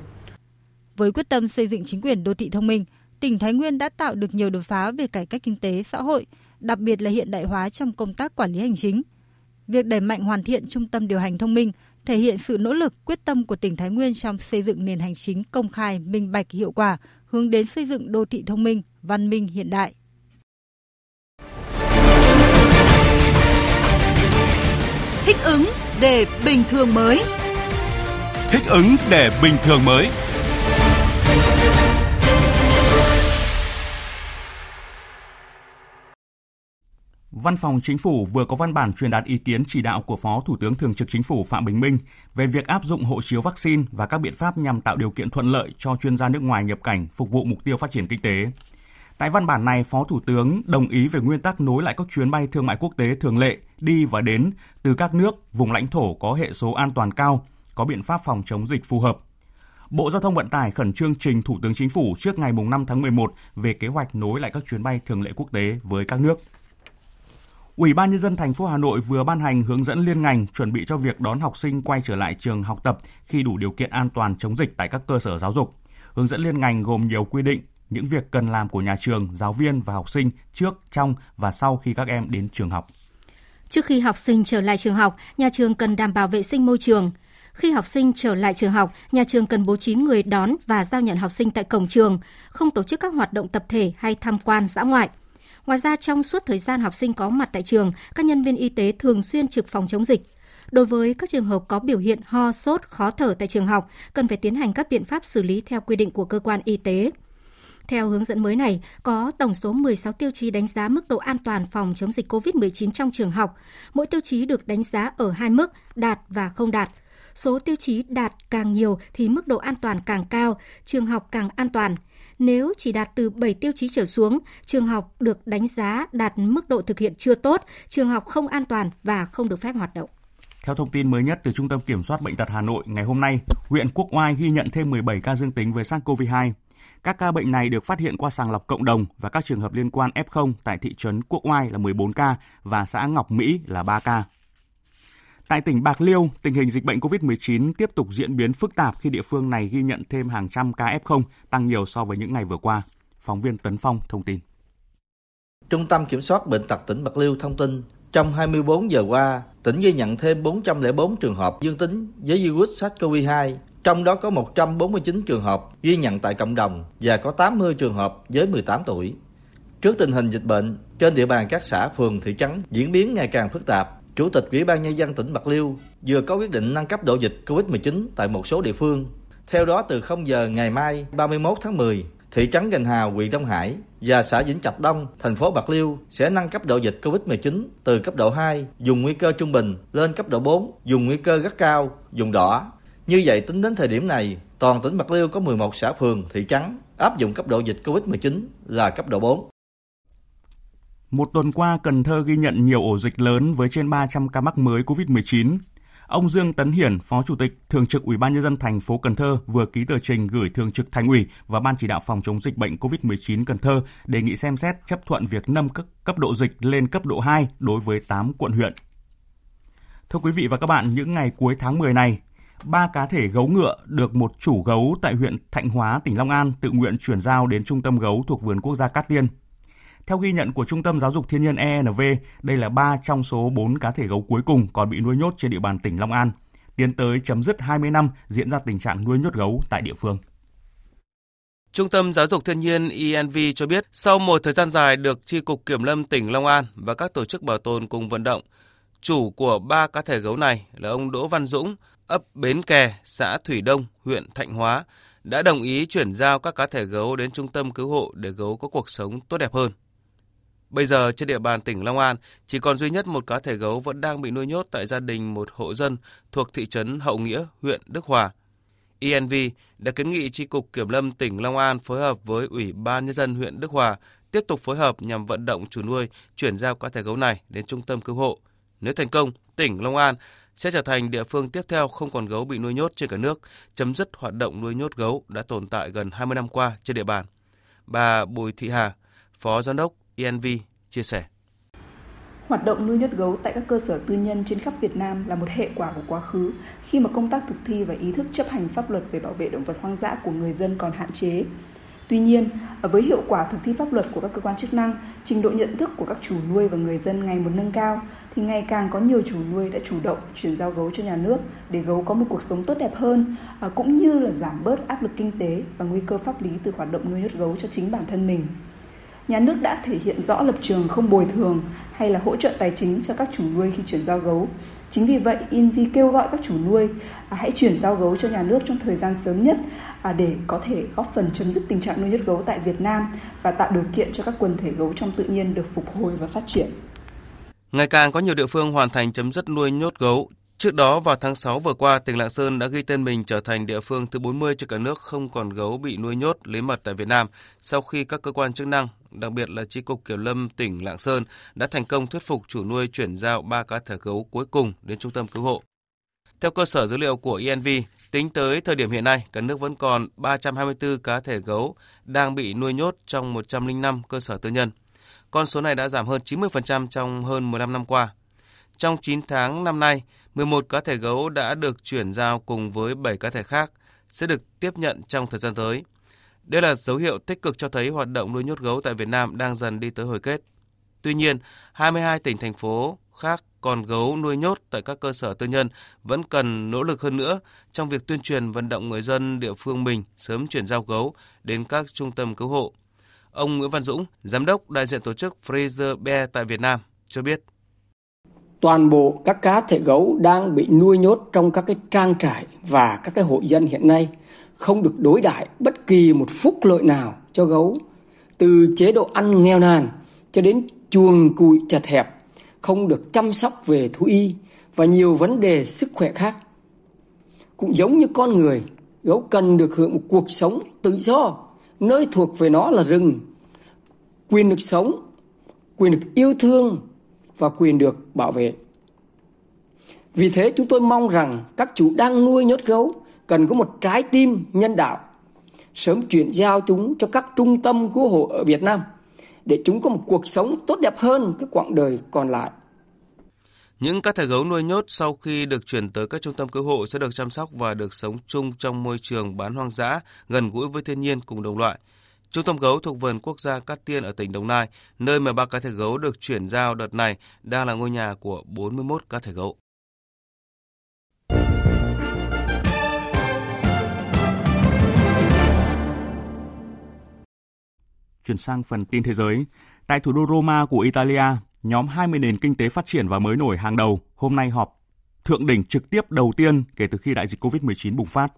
Với quyết tâm xây dựng chính quyền đô thị thông minh, tỉnh Thái Nguyên đã tạo được nhiều đột phá về cải cách kinh tế xã hội, đặc biệt là hiện đại hóa trong công tác quản lý hành chính. Việc đẩy mạnh hoàn thiện trung tâm điều hành thông minh thể hiện sự nỗ lực quyết tâm của tỉnh Thái Nguyên trong xây dựng nền hành chính công khai, minh bạch, hiệu quả, hướng đến xây dựng đô thị thông minh, văn minh hiện đại. Thích ứng để bình thường mới. Thích ứng để bình thường mới. Văn phòng Chính phủ vừa có văn bản truyền đạt ý kiến chỉ đạo của Phó Thủ tướng Thường trực Chính phủ Phạm Bình Minh về việc áp dụng hộ chiếu vaccine và các biện pháp nhằm tạo điều kiện thuận lợi cho chuyên gia nước ngoài nhập cảnh phục vụ mục tiêu phát triển kinh tế. Tại văn bản này, Phó Thủ tướng đồng ý về nguyên tắc nối lại các chuyến bay thương mại quốc tế thường lệ đi và đến từ các nước, vùng lãnh thổ có hệ số an toàn cao, có biện pháp phòng chống dịch phù hợp. Bộ Giao thông Vận tải khẩn trương trình Thủ tướng Chính phủ trước ngày 5 tháng 11 về kế hoạch nối lại các chuyến bay thường lệ quốc tế với các nước. Ủy ban nhân dân thành phố Hà Nội vừa ban hành hướng dẫn liên ngành chuẩn bị cho việc đón học sinh quay trở lại trường học tập khi đủ điều kiện an toàn chống dịch tại các cơ sở giáo dục. Hướng dẫn liên ngành gồm nhiều quy định, những việc cần làm của nhà trường, giáo viên và học sinh trước, trong và sau khi các em đến trường học. Trước khi học sinh trở lại trường học, nhà trường cần đảm bảo vệ sinh môi trường. Khi học sinh trở lại trường học, nhà trường cần bố trí người đón và giao nhận học sinh tại cổng trường, không tổ chức các hoạt động tập thể hay tham quan dã ngoại. Ngoài ra, trong suốt thời gian học sinh có mặt tại trường, các nhân viên y tế thường xuyên trực phòng chống dịch. Đối với các trường hợp có biểu hiện ho, sốt, khó thở tại trường học, cần phải tiến hành các biện pháp xử lý theo quy định của cơ quan y tế. Theo hướng dẫn mới này, có tổng số 16 tiêu chí đánh giá mức độ an toàn phòng chống dịch COVID-19 trong trường học. Mỗi tiêu chí được đánh giá ở hai mức đạt và không đạt. Số tiêu chí đạt càng nhiều thì mức độ an toàn càng cao, trường học càng an toàn. Nếu chỉ đạt từ 7 tiêu chí trở xuống, trường học được đánh giá đạt mức độ thực hiện chưa tốt, trường học không an toàn và không được phép hoạt động. Theo thông tin mới nhất từ Trung tâm Kiểm soát Bệnh tật Hà Nội, ngày hôm nay, huyện Quốc Oai ghi nhận thêm 17 ca dương tính với SARS-CoV-2. Các ca bệnh này được phát hiện qua sàng lọc cộng đồng và các trường hợp liên quan F0 tại thị trấn Quốc Oai là 14 ca và xã Ngọc Mỹ là 3 ca. Tại tỉnh Bạc Liêu, tình hình dịch bệnh COVID-19 tiếp tục diễn biến phức tạp khi địa phương này ghi nhận thêm hàng trăm ca F0, tăng nhiều so với những ngày vừa qua. Phóng viên Tấn Phong thông tin. Trung tâm Kiểm soát Bệnh tật tỉnh Bạc Liêu thông tin, trong 24 giờ qua, tỉnh ghi nhận thêm 404 trường hợp dương tính với virus SARS-CoV-2, trong đó có 149 trường hợp ghi nhận tại cộng đồng và có 80 trường hợp dưới 18 tuổi. Trước tình hình dịch bệnh, trên địa bàn các xã, phường, thị trấn diễn biến ngày càng phức tạp, Chủ tịch Ủy ban Nhân dân tỉnh Bạc Liêu vừa có quyết định nâng cấp độ dịch COVID-19 tại một số địa phương. Theo đó, từ 0 giờ ngày mai 31 tháng 10, thị trấn Gành Hào, huyện Đông Hải và xã Vĩnh Trạch Đông, thành phố Bạc Liêu sẽ nâng cấp độ dịch COVID-19 từ cấp độ 2, dùng nguy cơ trung bình, lên cấp độ 4, dùng nguy cơ rất cao, dùng đỏ. Như vậy, tính đến thời điểm này, toàn tỉnh Bạc Liêu có 11 xã phường, thị trấn áp dụng cấp độ dịch COVID-19 là cấp độ 4. Một tuần qua, Cần Thơ ghi nhận nhiều ổ dịch lớn với trên 300 ca mắc mới COVID-19. Ông Dương Tấn Hiển, Phó Chủ tịch Thường trực Ủy ban nhân dân thành phố Cần Thơ vừa ký tờ trình gửi Thường trực Thành ủy và Ban chỉ đạo phòng chống dịch bệnh COVID-19 Cần Thơ đề nghị xem xét chấp thuận việc nâng cấp, cấp độ dịch lên cấp độ 2 đối với 8 quận huyện. Thưa quý vị và các bạn, những ngày cuối tháng 10 này, ba cá thể gấu ngựa được một chủ gấu tại huyện Thạnh Hóa, tỉnh Long An tự nguyện chuyển giao đến trung tâm gấu thuộc vườn quốc gia Cát Tiên theo ghi nhận của Trung tâm Giáo dục Thiên nhiên ENV, đây là 3 trong số 4 cá thể gấu cuối cùng còn bị nuôi nhốt trên địa bàn tỉnh Long An, tiến tới chấm dứt 20 năm diễn ra tình trạng nuôi nhốt gấu tại địa phương. Trung tâm Giáo dục Thiên nhiên ENV cho biết, sau một thời gian dài được Tri Cục Kiểm lâm tỉnh Long An và các tổ chức bảo tồn cùng vận động, chủ của ba cá thể gấu này là ông Đỗ Văn Dũng, ấp Bến Kè, xã Thủy Đông, huyện Thạnh Hóa, đã đồng ý chuyển giao các cá thể gấu đến trung tâm cứu hộ để gấu có cuộc sống tốt đẹp hơn. Bây giờ trên địa bàn tỉnh Long An chỉ còn duy nhất một cá thể gấu vẫn đang bị nuôi nhốt tại gia đình một hộ dân thuộc thị trấn Hậu Nghĩa, huyện Đức Hòa. ENV đã kiến nghị Tri Cục Kiểm lâm tỉnh Long An phối hợp với Ủy ban Nhân dân huyện Đức Hòa tiếp tục phối hợp nhằm vận động chủ nuôi chuyển giao cá thể gấu này đến trung tâm cứu hộ. Nếu thành công, tỉnh Long An sẽ trở thành địa phương tiếp theo không còn gấu bị nuôi nhốt trên cả nước, chấm dứt hoạt động nuôi nhốt gấu đã tồn tại gần 20 năm qua trên địa bàn. Bà Bùi Thị Hà, Phó Giám đốc ENV chia sẻ. Hoạt động nuôi nhốt gấu tại các cơ sở tư nhân trên khắp Việt Nam là một hệ quả của quá khứ khi mà công tác thực thi và ý thức chấp hành pháp luật về bảo vệ động vật hoang dã của người dân còn hạn chế. Tuy nhiên, với hiệu quả thực thi pháp luật của các cơ quan chức năng, trình độ nhận thức của các chủ nuôi và người dân ngày một nâng cao, thì ngày càng có nhiều chủ nuôi đã chủ động chuyển giao gấu cho nhà nước để gấu có một cuộc sống tốt đẹp hơn, à, cũng như là giảm bớt áp lực kinh tế và nguy cơ pháp lý từ hoạt động nuôi nhốt gấu cho chính bản thân mình nhà nước đã thể hiện rõ lập trường không bồi thường hay là hỗ trợ tài chính cho các chủ nuôi khi chuyển giao gấu. Chính vì vậy, Invi kêu gọi các chủ nuôi à, hãy chuyển giao gấu cho nhà nước trong thời gian sớm nhất à, để có thể góp phần chấm dứt tình trạng nuôi nhốt gấu tại Việt Nam và tạo điều kiện cho các quần thể gấu trong tự nhiên được phục hồi và phát triển. Ngày càng có nhiều địa phương hoàn thành chấm dứt nuôi nhốt gấu Trước đó vào tháng 6 vừa qua, tỉnh Lạng Sơn đã ghi tên mình trở thành địa phương thứ 40 trên cả nước không còn gấu bị nuôi nhốt lấy mật tại Việt Nam sau khi các cơ quan chức năng, đặc biệt là Chi cục Kiểm lâm tỉnh Lạng Sơn đã thành công thuyết phục chủ nuôi chuyển giao 3 cá thể gấu cuối cùng đến trung tâm cứu hộ. Theo cơ sở dữ liệu của ENV, tính tới thời điểm hiện nay, cả nước vẫn còn 324 cá thể gấu đang bị nuôi nhốt trong 105 cơ sở tư nhân. Con số này đã giảm hơn 90% trong hơn 15 năm qua. Trong 9 tháng năm nay, 11 cá thể gấu đã được chuyển giao cùng với 7 cá thể khác sẽ được tiếp nhận trong thời gian tới. Đây là dấu hiệu tích cực cho thấy hoạt động nuôi nhốt gấu tại Việt Nam đang dần đi tới hồi kết. Tuy nhiên, 22 tỉnh thành phố khác còn gấu nuôi nhốt tại các cơ sở tư nhân vẫn cần nỗ lực hơn nữa trong việc tuyên truyền vận động người dân địa phương mình sớm chuyển giao gấu đến các trung tâm cứu hộ. Ông Nguyễn Văn Dũng, giám đốc đại diện tổ chức Fraser Bear tại Việt Nam cho biết toàn bộ các cá thể gấu đang bị nuôi nhốt trong các cái trang trại và các cái hộ dân hiện nay không được đối đãi bất kỳ một phúc lợi nào cho gấu. Từ chế độ ăn nghèo nàn cho đến chuồng cùi chật hẹp, không được chăm sóc về thú y và nhiều vấn đề sức khỏe khác. Cũng giống như con người, gấu cần được hưởng một cuộc sống tự do, nơi thuộc về nó là rừng, quyền được sống, quyền được yêu thương và quyền được bảo vệ. Vì thế chúng tôi mong rằng các chủ đang nuôi nhốt gấu cần có một trái tim nhân đạo, sớm chuyển giao chúng cho các trung tâm cứu hộ ở Việt Nam để chúng có một cuộc sống tốt đẹp hơn cái quãng đời còn lại. Những cá thể gấu nuôi nhốt sau khi được chuyển tới các trung tâm cứu hộ sẽ được chăm sóc và được sống chung trong môi trường bán hoang dã, gần gũi với thiên nhiên cùng đồng loại. Trung tâm gấu thuộc vườn quốc gia Cát Tiên ở tỉnh Đồng Nai, nơi mà ba cá thể gấu được chuyển giao đợt này đang là ngôi nhà của 41 cá thể gấu. Chuyển sang phần tin thế giới. Tại thủ đô Roma của Italia, nhóm 20 nền kinh tế phát triển và mới nổi hàng đầu hôm nay họp thượng đỉnh trực tiếp đầu tiên kể từ khi đại dịch COVID-19 bùng phát.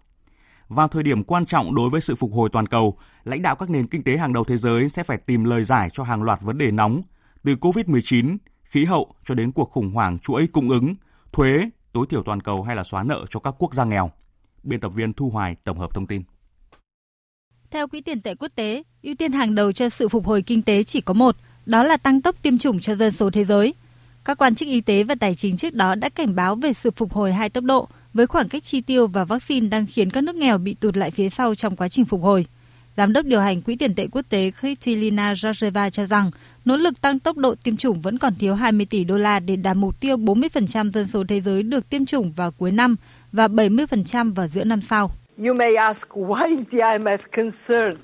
Vào thời điểm quan trọng đối với sự phục hồi toàn cầu, lãnh đạo các nền kinh tế hàng đầu thế giới sẽ phải tìm lời giải cho hàng loạt vấn đề nóng, từ COVID-19, khí hậu cho đến cuộc khủng hoảng chuỗi cung ứng, thuế, tối thiểu toàn cầu hay là xóa nợ cho các quốc gia nghèo. Biên tập viên Thu Hoài tổng hợp thông tin. Theo Quỹ tiền tệ quốc tế, ưu tiên hàng đầu cho sự phục hồi kinh tế chỉ có một, đó là tăng tốc tiêm chủng cho dân số thế giới. Các quan chức y tế và tài chính trước đó đã cảnh báo về sự phục hồi hai tốc độ – với khoảng cách chi tiêu và vaccine đang khiến các nước nghèo bị tụt lại phía sau trong quá trình phục hồi. Giám đốc điều hành Quỹ tiền tệ quốc tế Kristalina Georgieva cho rằng, nỗ lực tăng tốc độ tiêm chủng vẫn còn thiếu 20 tỷ đô la để đạt mục tiêu 40% dân số thế giới được tiêm chủng vào cuối năm và 70% vào giữa năm sau.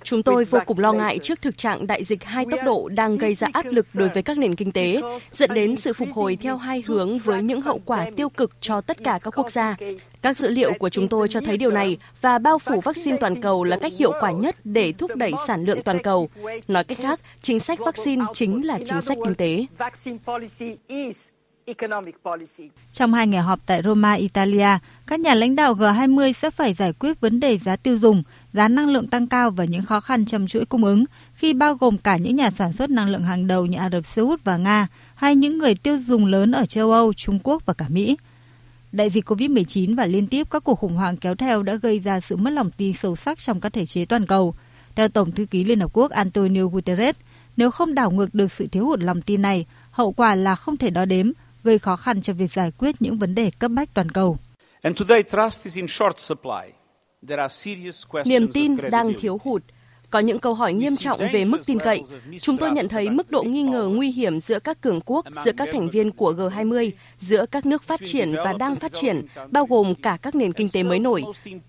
Chúng tôi vô cùng lo ngại trước thực trạng đại dịch hai tốc độ đang gây ra áp lực đối với các nền kinh tế, dẫn đến sự phục hồi theo hai hướng với những hậu quả tiêu cực cho tất cả các quốc gia. Các dữ liệu của chúng tôi cho thấy điều này và bao phủ vaccine toàn cầu là cách hiệu quả nhất để thúc đẩy sản lượng toàn cầu. Nói cách khác, chính sách vaccine chính là chính sách kinh tế. Trong hai ngày họp tại Roma, Italia, các nhà lãnh đạo G20 sẽ phải giải quyết vấn đề giá tiêu dùng, giá năng lượng tăng cao và những khó khăn trong chuỗi cung ứng, khi bao gồm cả những nhà sản xuất năng lượng hàng đầu như Ả Rập Xê Út và Nga, hay những người tiêu dùng lớn ở châu Âu, Trung Quốc và cả Mỹ. Đại dịch COVID-19 và liên tiếp các cuộc khủng hoảng kéo theo đã gây ra sự mất lòng tin sâu sắc trong các thể chế toàn cầu. Theo Tổng thư ký Liên Hợp Quốc Antonio Guterres, nếu không đảo ngược được sự thiếu hụt lòng tin này, hậu quả là không thể đo đếm, gây khó khăn cho việc giải quyết những vấn đề cấp bách toàn cầu. Niềm tin đang thiếu hụt. Có những câu hỏi nghiêm trọng về mức tin cậy. Chúng tôi nhận thấy mức độ nghi ngờ nguy hiểm giữa các cường quốc, giữa các thành viên của G20, giữa các nước phát triển và đang phát triển, bao gồm cả các nền kinh tế mới nổi.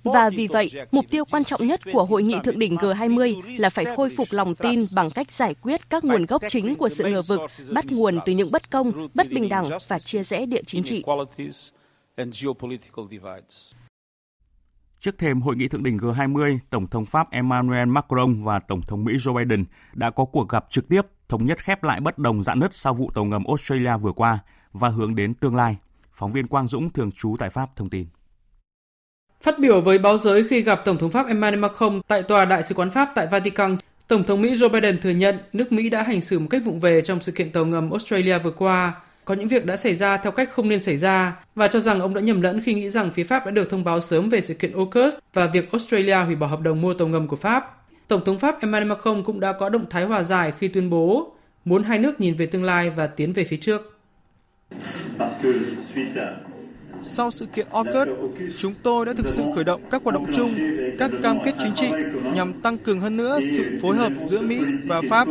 Và vì vậy, mục tiêu quan trọng nhất của hội nghị thượng đỉnh G20 là phải khôi phục lòng tin bằng cách giải quyết các nguồn gốc chính của sự ngờ vực, bắt nguồn từ những bất công, bất bình đẳng và chia rẽ địa chính trị. Trước thêm hội nghị thượng đỉnh G20, Tổng thống Pháp Emmanuel Macron và Tổng thống Mỹ Joe Biden đã có cuộc gặp trực tiếp thống nhất khép lại bất đồng dạn nứt sau vụ tàu ngầm Australia vừa qua và hướng đến tương lai. Phóng viên Quang Dũng thường trú tại Pháp thông tin. Phát biểu với báo giới khi gặp Tổng thống Pháp Emmanuel Macron tại tòa đại sứ quán Pháp tại Vatican, Tổng thống Mỹ Joe Biden thừa nhận nước Mỹ đã hành xử một cách vụng về trong sự kiện tàu ngầm Australia vừa qua có những việc đã xảy ra theo cách không nên xảy ra và cho rằng ông đã nhầm lẫn khi nghĩ rằng phía Pháp đã được thông báo sớm về sự kiện AUKUS và việc Australia hủy bỏ hợp đồng mua tàu ngầm của Pháp. Tổng thống Pháp Emmanuel Macron cũng đã có động thái hòa giải khi tuyên bố muốn hai nước nhìn về tương lai và tiến về phía trước. Sau sự kiện AUKUS, chúng tôi đã thực sự khởi động các hoạt động chung, các cam kết chính trị nhằm tăng cường hơn nữa sự phối hợp giữa Mỹ và Pháp.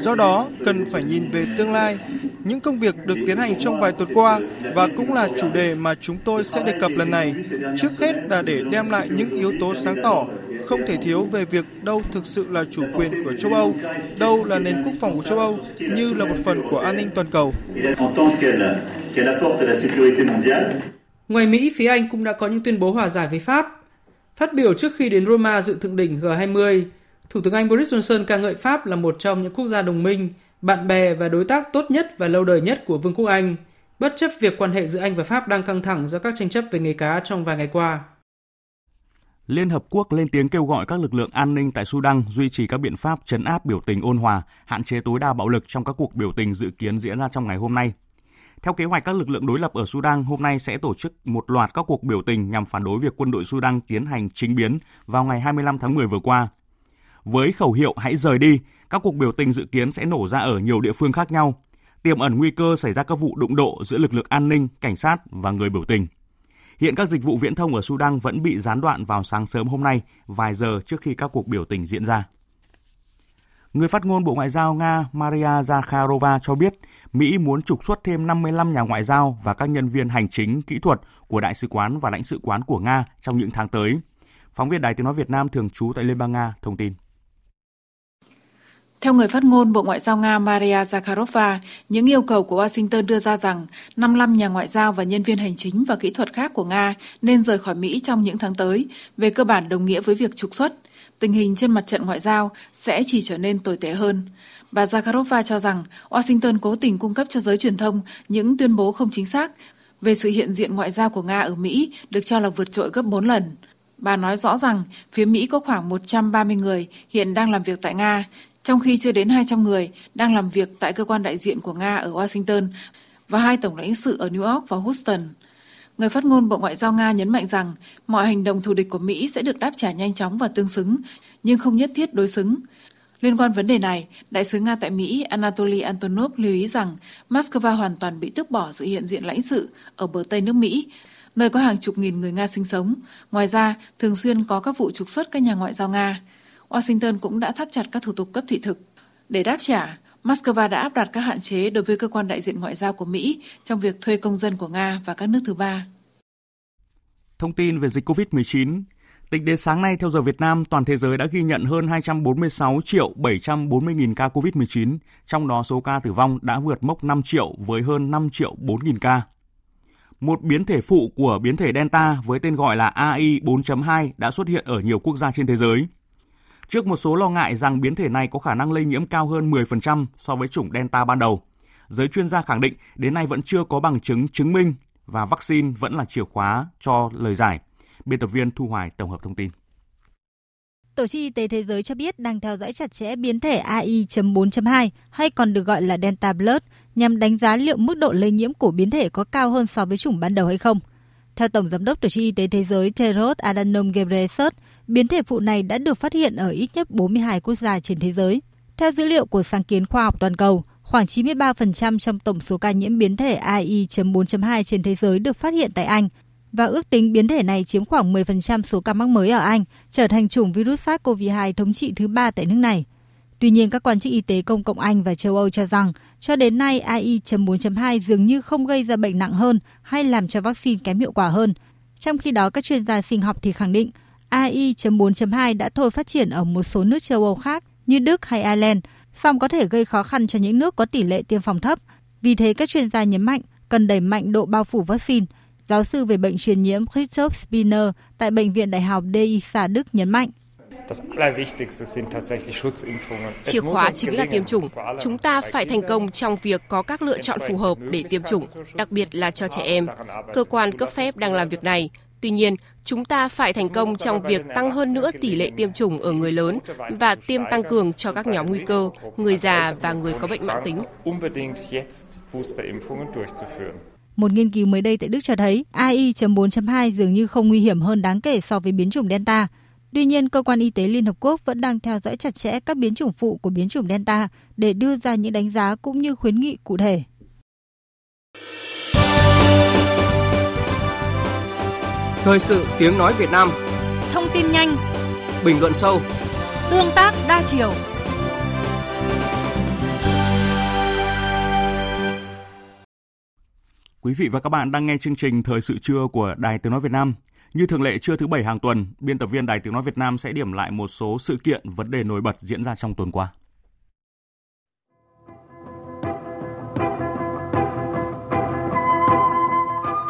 Do đó, cần phải nhìn về tương lai. Những công việc được tiến hành trong vài tuần qua và cũng là chủ đề mà chúng tôi sẽ đề cập lần này. Trước hết là để đem lại những yếu tố sáng tỏ không thể thiếu về việc đâu thực sự là chủ quyền của châu Âu, đâu là nền quốc phòng của châu Âu như là một phần của an ninh toàn cầu. Ngoài Mỹ, phía Anh cũng đã có những tuyên bố hòa giải với Pháp. Phát biểu trước khi đến Roma dự thượng đỉnh G20, Thủ tướng Anh Boris Johnson ca ngợi Pháp là một trong những quốc gia đồng minh, bạn bè và đối tác tốt nhất và lâu đời nhất của Vương quốc Anh, bất chấp việc quan hệ giữa Anh và Pháp đang căng thẳng do các tranh chấp về nghề cá trong vài ngày qua. Liên Hợp Quốc lên tiếng kêu gọi các lực lượng an ninh tại Sudan duy trì các biện pháp chấn áp biểu tình ôn hòa, hạn chế tối đa bạo lực trong các cuộc biểu tình dự kiến diễn ra trong ngày hôm nay. Theo kế hoạch, các lực lượng đối lập ở Sudan hôm nay sẽ tổ chức một loạt các cuộc biểu tình nhằm phản đối việc quân đội Sudan tiến hành chính biến vào ngày 25 tháng 10 vừa qua. Với khẩu hiệu hãy rời đi, các cuộc biểu tình dự kiến sẽ nổ ra ở nhiều địa phương khác nhau, tiềm ẩn nguy cơ xảy ra các vụ đụng độ giữa lực lượng an ninh, cảnh sát và người biểu tình. Hiện các dịch vụ viễn thông ở Sudan vẫn bị gián đoạn vào sáng sớm hôm nay, vài giờ trước khi các cuộc biểu tình diễn ra. Người phát ngôn Bộ Ngoại giao Nga Maria Zakharova cho biết Mỹ muốn trục xuất thêm 55 nhà ngoại giao và các nhân viên hành chính, kỹ thuật của đại sứ quán và lãnh sự quán của Nga trong những tháng tới. Phóng viên Đài Tiếng Nói Việt Nam thường trú tại Liên bang Nga thông tin. Theo người phát ngôn Bộ Ngoại giao Nga Maria Zakharova, những yêu cầu của Washington đưa ra rằng 55 nhà ngoại giao và nhân viên hành chính và kỹ thuật khác của Nga nên rời khỏi Mỹ trong những tháng tới, về cơ bản đồng nghĩa với việc trục xuất. Tình hình trên mặt trận ngoại giao sẽ chỉ trở nên tồi tệ hơn. Bà Zakharova cho rằng Washington cố tình cung cấp cho giới truyền thông những tuyên bố không chính xác về sự hiện diện ngoại giao của Nga ở Mỹ được cho là vượt trội gấp 4 lần. Bà nói rõ rằng phía Mỹ có khoảng 130 người hiện đang làm việc tại Nga, trong khi chưa đến 200 người đang làm việc tại cơ quan đại diện của Nga ở Washington và hai tổng lãnh sự ở New York và Houston. Người phát ngôn Bộ Ngoại giao Nga nhấn mạnh rằng mọi hành động thù địch của Mỹ sẽ được đáp trả nhanh chóng và tương xứng, nhưng không nhất thiết đối xứng. Liên quan vấn đề này, Đại sứ Nga tại Mỹ Anatoly Antonov lưu ý rằng Moscow hoàn toàn bị tước bỏ sự hiện diện lãnh sự ở bờ Tây nước Mỹ, nơi có hàng chục nghìn người Nga sinh sống. Ngoài ra, thường xuyên có các vụ trục xuất các nhà ngoại giao Nga. Washington cũng đã thắt chặt các thủ tục cấp thị thực. Để đáp trả, Moscow đã áp đặt các hạn chế đối với cơ quan đại diện ngoại giao của Mỹ trong việc thuê công dân của Nga và các nước thứ ba. Thông tin về dịch COVID-19 Tính đến sáng nay theo giờ Việt Nam, toàn thế giới đã ghi nhận hơn 246 triệu 740 nghìn ca COVID-19, trong đó số ca tử vong đã vượt mốc 5 triệu với hơn 5 triệu 4 nghìn ca. Một biến thể phụ của biến thể Delta với tên gọi là AI 4.2 đã xuất hiện ở nhiều quốc gia trên thế giới. Trước một số lo ngại rằng biến thể này có khả năng lây nhiễm cao hơn 10% so với chủng Delta ban đầu, Giới chuyên gia khẳng định đến nay vẫn chưa có bằng chứng chứng minh và vaccine vẫn là chìa khóa cho lời giải. Biên tập viên Thu Hoài tổng hợp thông tin. Tổ chức Y tế Thế giới cho biết đang theo dõi chặt chẽ biến thể AI.4.2 hay còn được gọi là Delta Plus nhằm đánh giá liệu mức độ lây nhiễm của biến thể có cao hơn so với chủng ban đầu hay không. Theo Tổng Giám đốc Tổ chức Y tế Thế giới Tedros Adhanom Ghebreyesus, biến thể phụ này đã được phát hiện ở ít nhất 42 quốc gia trên thế giới. Theo dữ liệu của sáng kiến khoa học toàn cầu, khoảng 93% trong tổng số ca nhiễm biến thể AI.4.2 trên thế giới được phát hiện tại Anh và ước tính biến thể này chiếm khoảng 10% số ca mắc mới ở Anh, trở thành chủng virus SARS-CoV-2 thống trị thứ ba tại nước này. Tuy nhiên, các quan chức y tế công cộng Anh và châu Âu cho rằng cho đến nay AI.4.2 dường như không gây ra bệnh nặng hơn hay làm cho vaccine kém hiệu quả hơn. Trong khi đó, các chuyên gia sinh học thì khẳng định AI.4.2 đã thôi phát triển ở một số nước châu Âu khác như Đức hay Ireland, song có thể gây khó khăn cho những nước có tỷ lệ tiêm phòng thấp. Vì thế, các chuyên gia nhấn mạnh cần đẩy mạnh độ bao phủ vaccine. Giáo sư về bệnh truyền nhiễm Christoph Spiner tại Bệnh viện Đại học DISA Đức nhấn mạnh. Chìa khóa chính là tiêm chủng. Chúng ta phải thành công trong việc có các lựa chọn phù hợp để tiêm chủng, đặc biệt là cho trẻ em. Cơ quan cấp phép đang làm việc này. Tuy nhiên, chúng ta phải thành công trong việc tăng hơn nữa tỷ lệ tiêm chủng ở người lớn và tiêm tăng cường cho các nhóm nguy cơ, người già và người có bệnh mãn tính. Một nghiên cứu mới đây tại Đức cho thấy AI.4.2 dường như không nguy hiểm hơn đáng kể so với biến chủng Delta. Tuy nhiên, Cơ quan Y tế Liên Hợp Quốc vẫn đang theo dõi chặt chẽ các biến chủng phụ của biến chủng Delta để đưa ra những đánh giá cũng như khuyến nghị cụ thể. Thời sự tiếng nói Việt Nam Thông tin nhanh Bình luận sâu Tương tác đa chiều Quý vị và các bạn đang nghe chương trình Thời sự trưa của Đài Tiếng Nói Việt Nam. Như thường lệ trưa thứ bảy hàng tuần, biên tập viên Đài Tiếng Nói Việt Nam sẽ điểm lại một số sự kiện, vấn đề nổi bật diễn ra trong tuần qua.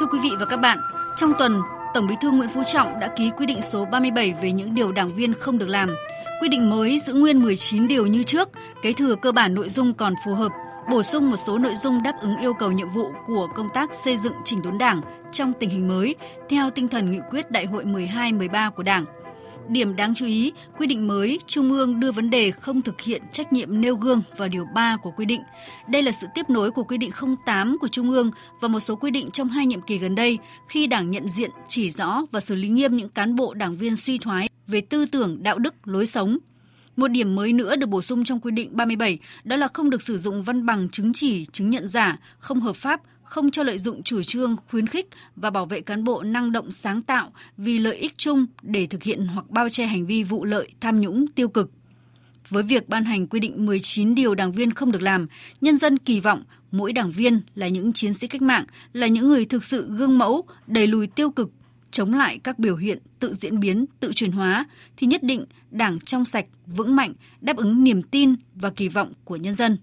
Thưa quý vị và các bạn, trong tuần, Tổng Bí thư Nguyễn Phú Trọng đã ký quy định số 37 về những điều đảng viên không được làm. Quy định mới giữ nguyên 19 điều như trước, kế thừa cơ bản nội dung còn phù hợp, bổ sung một số nội dung đáp ứng yêu cầu nhiệm vụ của công tác xây dựng chỉnh đốn Đảng trong tình hình mới theo tinh thần nghị quyết Đại hội 12-13 của Đảng. Điểm đáng chú ý, quy định mới, Trung ương đưa vấn đề không thực hiện trách nhiệm nêu gương vào điều 3 của quy định. Đây là sự tiếp nối của quy định 08 của Trung ương và một số quy định trong hai nhiệm kỳ gần đây khi Đảng nhận diện, chỉ rõ và xử lý nghiêm những cán bộ đảng viên suy thoái về tư tưởng, đạo đức, lối sống. Một điểm mới nữa được bổ sung trong quy định 37 đó là không được sử dụng văn bằng chứng chỉ, chứng nhận giả, không hợp pháp, không cho lợi dụng chủ trương khuyến khích và bảo vệ cán bộ năng động sáng tạo vì lợi ích chung để thực hiện hoặc bao che hành vi vụ lợi, tham nhũng, tiêu cực. Với việc ban hành quy định 19 điều đảng viên không được làm, nhân dân kỳ vọng mỗi đảng viên là những chiến sĩ cách mạng, là những người thực sự gương mẫu, đẩy lùi tiêu cực, chống lại các biểu hiện tự diễn biến, tự chuyển hóa thì nhất định Đảng trong sạch, vững mạnh, đáp ứng niềm tin và kỳ vọng của nhân dân.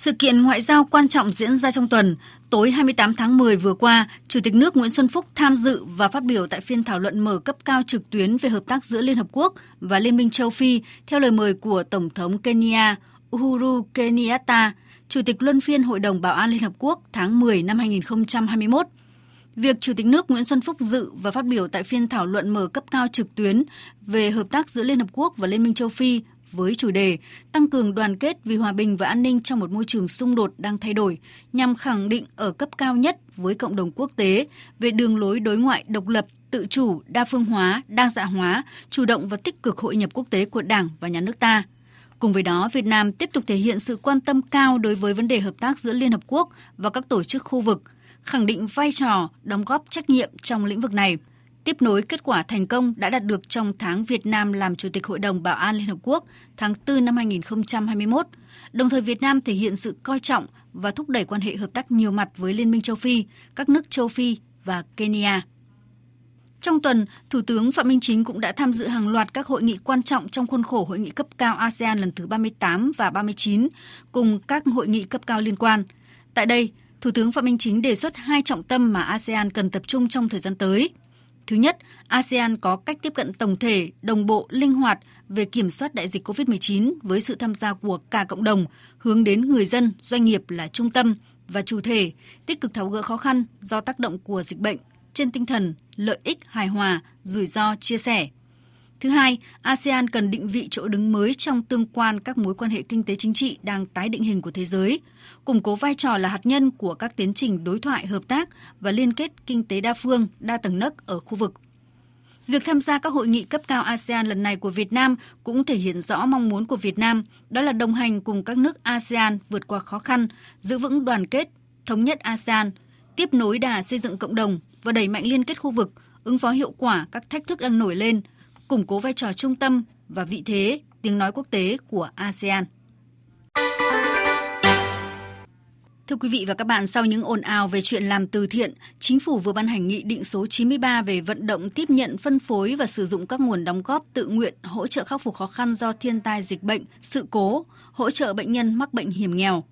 Sự kiện ngoại giao quan trọng diễn ra trong tuần, tối 28 tháng 10 vừa qua, Chủ tịch nước Nguyễn Xuân Phúc tham dự và phát biểu tại phiên thảo luận mở cấp cao trực tuyến về hợp tác giữa Liên Hợp Quốc và Liên minh châu Phi theo lời mời của Tổng thống Kenya Uhuru Kenyatta, Chủ tịch Luân phiên Hội đồng Bảo an Liên Hợp Quốc tháng 10 năm 2021. Việc Chủ tịch nước Nguyễn Xuân Phúc dự và phát biểu tại phiên thảo luận mở cấp cao trực tuyến về hợp tác giữa Liên Hợp Quốc và Liên minh châu Phi với chủ đề Tăng cường đoàn kết vì hòa bình và an ninh trong một môi trường xung đột đang thay đổi, nhằm khẳng định ở cấp cao nhất với cộng đồng quốc tế về đường lối đối ngoại độc lập, tự chủ, đa phương hóa, đa dạng hóa, chủ động và tích cực hội nhập quốc tế của Đảng và nhà nước ta. Cùng với đó, Việt Nam tiếp tục thể hiện sự quan tâm cao đối với vấn đề hợp tác giữa Liên Hợp Quốc và các tổ chức khu vực, khẳng định vai trò, đóng góp trách nhiệm trong lĩnh vực này – tiếp nối kết quả thành công đã đạt được trong tháng Việt Nam làm Chủ tịch Hội đồng Bảo an Liên Hợp Quốc tháng 4 năm 2021. Đồng thời Việt Nam thể hiện sự coi trọng và thúc đẩy quan hệ hợp tác nhiều mặt với Liên minh châu Phi, các nước châu Phi và Kenya. Trong tuần, Thủ tướng Phạm Minh Chính cũng đã tham dự hàng loạt các hội nghị quan trọng trong khuôn khổ hội nghị cấp cao ASEAN lần thứ 38 và 39, cùng các hội nghị cấp cao liên quan. Tại đây, Thủ tướng Phạm Minh Chính đề xuất hai trọng tâm mà ASEAN cần tập trung trong thời gian tới – Thứ nhất, ASEAN có cách tiếp cận tổng thể, đồng bộ, linh hoạt về kiểm soát đại dịch COVID-19 với sự tham gia của cả cộng đồng, hướng đến người dân, doanh nghiệp là trung tâm và chủ thể, tích cực tháo gỡ khó khăn do tác động của dịch bệnh trên tinh thần lợi ích hài hòa, rủi ro chia sẻ. Thứ hai, ASEAN cần định vị chỗ đứng mới trong tương quan các mối quan hệ kinh tế chính trị đang tái định hình của thế giới, củng cố vai trò là hạt nhân của các tiến trình đối thoại hợp tác và liên kết kinh tế đa phương, đa tầng nấc ở khu vực. Việc tham gia các hội nghị cấp cao ASEAN lần này của Việt Nam cũng thể hiện rõ mong muốn của Việt Nam, đó là đồng hành cùng các nước ASEAN vượt qua khó khăn, giữ vững đoàn kết, thống nhất ASEAN, tiếp nối đà xây dựng cộng đồng và đẩy mạnh liên kết khu vực, ứng phó hiệu quả các thách thức đang nổi lên, củng cố vai trò trung tâm và vị thế tiếng nói quốc tế của ASEAN. Thưa quý vị và các bạn, sau những ồn ào về chuyện làm từ thiện, chính phủ vừa ban hành nghị định số 93 về vận động tiếp nhận, phân phối và sử dụng các nguồn đóng góp tự nguyện hỗ trợ khắc phục khó khăn do thiên tai dịch bệnh, sự cố, hỗ trợ bệnh nhân mắc bệnh hiểm nghèo.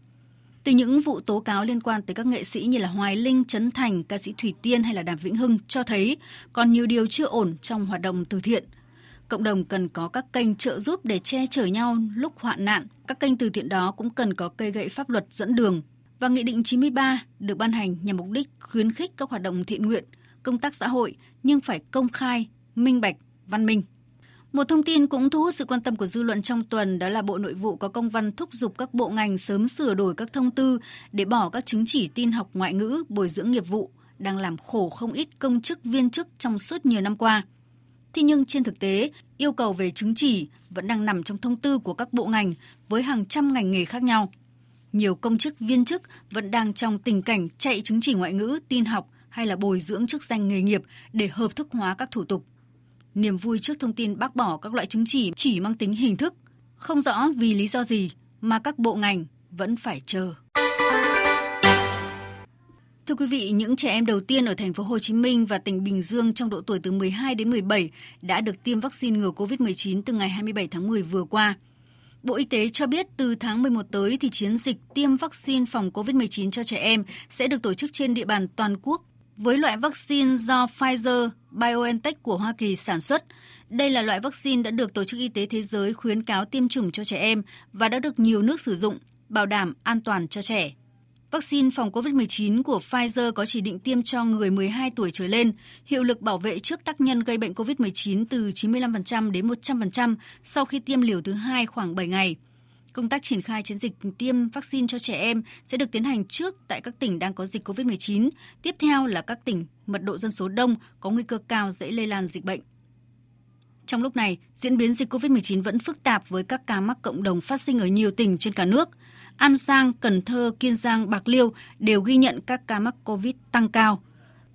Từ những vụ tố cáo liên quan tới các nghệ sĩ như là Hoài Linh, Trấn Thành, ca sĩ Thủy Tiên hay là Đàm Vĩnh Hưng cho thấy còn nhiều điều chưa ổn trong hoạt động từ thiện. Cộng đồng cần có các kênh trợ giúp để che chở nhau lúc hoạn nạn. Các kênh từ thiện đó cũng cần có cây gậy pháp luật dẫn đường. Và Nghị định 93 được ban hành nhằm mục đích khuyến khích các hoạt động thiện nguyện, công tác xã hội nhưng phải công khai, minh bạch, văn minh. Một thông tin cũng thu hút sự quan tâm của dư luận trong tuần đó là Bộ Nội vụ có công văn thúc giục các bộ ngành sớm sửa đổi các thông tư để bỏ các chứng chỉ tin học ngoại ngữ, bồi dưỡng nghiệp vụ đang làm khổ không ít công chức viên chức trong suốt nhiều năm qua. Thế nhưng trên thực tế, yêu cầu về chứng chỉ vẫn đang nằm trong thông tư của các bộ ngành với hàng trăm ngành nghề khác nhau. Nhiều công chức viên chức vẫn đang trong tình cảnh chạy chứng chỉ ngoại ngữ, tin học hay là bồi dưỡng chức danh nghề nghiệp để hợp thức hóa các thủ tục. Niềm vui trước thông tin bác bỏ các loại chứng chỉ chỉ mang tính hình thức, không rõ vì lý do gì mà các bộ ngành vẫn phải chờ. Thưa quý vị, những trẻ em đầu tiên ở thành phố Hồ Chí Minh và tỉnh Bình Dương trong độ tuổi từ 12 đến 17 đã được tiêm vaccine ngừa COVID-19 từ ngày 27 tháng 10 vừa qua. Bộ Y tế cho biết từ tháng 11 tới thì chiến dịch tiêm vaccine phòng COVID-19 cho trẻ em sẽ được tổ chức trên địa bàn toàn quốc với loại vaccine do Pfizer BioNTech của Hoa Kỳ sản xuất. Đây là loại vaccine đã được Tổ chức Y tế Thế giới khuyến cáo tiêm chủng cho trẻ em và đã được nhiều nước sử dụng, bảo đảm an toàn cho trẻ. Vaccine phòng COVID-19 của Pfizer có chỉ định tiêm cho người 12 tuổi trở lên, hiệu lực bảo vệ trước tác nhân gây bệnh COVID-19 từ 95% đến 100% sau khi tiêm liều thứ hai khoảng 7 ngày. Công tác triển khai chiến dịch tiêm vaccine cho trẻ em sẽ được tiến hành trước tại các tỉnh đang có dịch COVID-19, tiếp theo là các tỉnh mật độ dân số đông có nguy cơ cao dễ lây lan dịch bệnh. Trong lúc này, diễn biến dịch COVID-19 vẫn phức tạp với các ca mắc cộng đồng phát sinh ở nhiều tỉnh trên cả nước. An Giang, Cần Thơ, Kiên Giang, Bạc Liêu đều ghi nhận các ca mắc COVID tăng cao.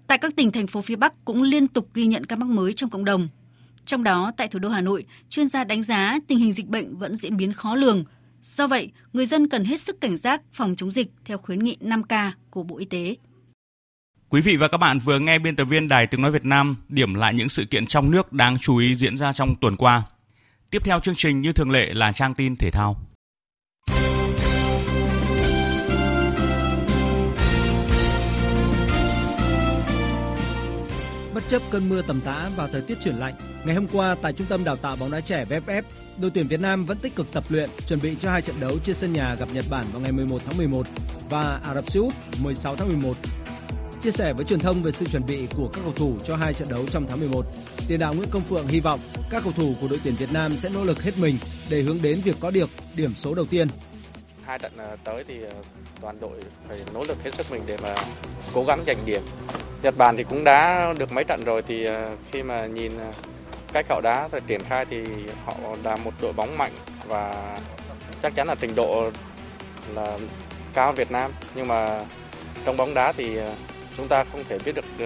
Tại các tỉnh thành phố phía Bắc cũng liên tục ghi nhận ca mắc mới trong cộng đồng. Trong đó, tại thủ đô Hà Nội, chuyên gia đánh giá tình hình dịch bệnh vẫn diễn biến khó lường. Do vậy, người dân cần hết sức cảnh giác phòng chống dịch theo khuyến nghị 5K của Bộ Y tế. Quý vị và các bạn vừa nghe biên tập viên Đài Tiếng Nói Việt Nam điểm lại những sự kiện trong nước đáng chú ý diễn ra trong tuần qua. Tiếp theo chương trình như thường lệ là trang tin thể thao. Bất chấp cơn mưa tầm tã và thời tiết chuyển lạnh, ngày hôm qua tại Trung tâm Đào tạo bóng đá trẻ VFF, đội tuyển Việt Nam vẫn tích cực tập luyện, chuẩn bị cho hai trận đấu trên sân nhà gặp Nhật Bản vào ngày 11 tháng 11 và Ả Rập Xê Út 16 tháng 11. Chia sẻ với truyền thông về sự chuẩn bị của các cầu thủ cho hai trận đấu trong tháng 11, tiền đạo Nguyễn Công Phượng hy vọng các cầu thủ của đội tuyển Việt Nam sẽ nỗ lực hết mình để hướng đến việc có được điểm số đầu tiên. Hai trận ờ, tới thì ờ, toàn đội phải nỗ lực hết sức mình để mà cố gắng giành điểm. Nhật Bản thì cũng đã được mấy trận rồi thì ờ, khi mà nhìn ờ, cách họ đá rồi triển khai thì họ là một đội bóng mạnh và chắc chắn là trình độ là cao Việt Nam nhưng mà trong bóng đá thì ờ, chúng ta không thể biết được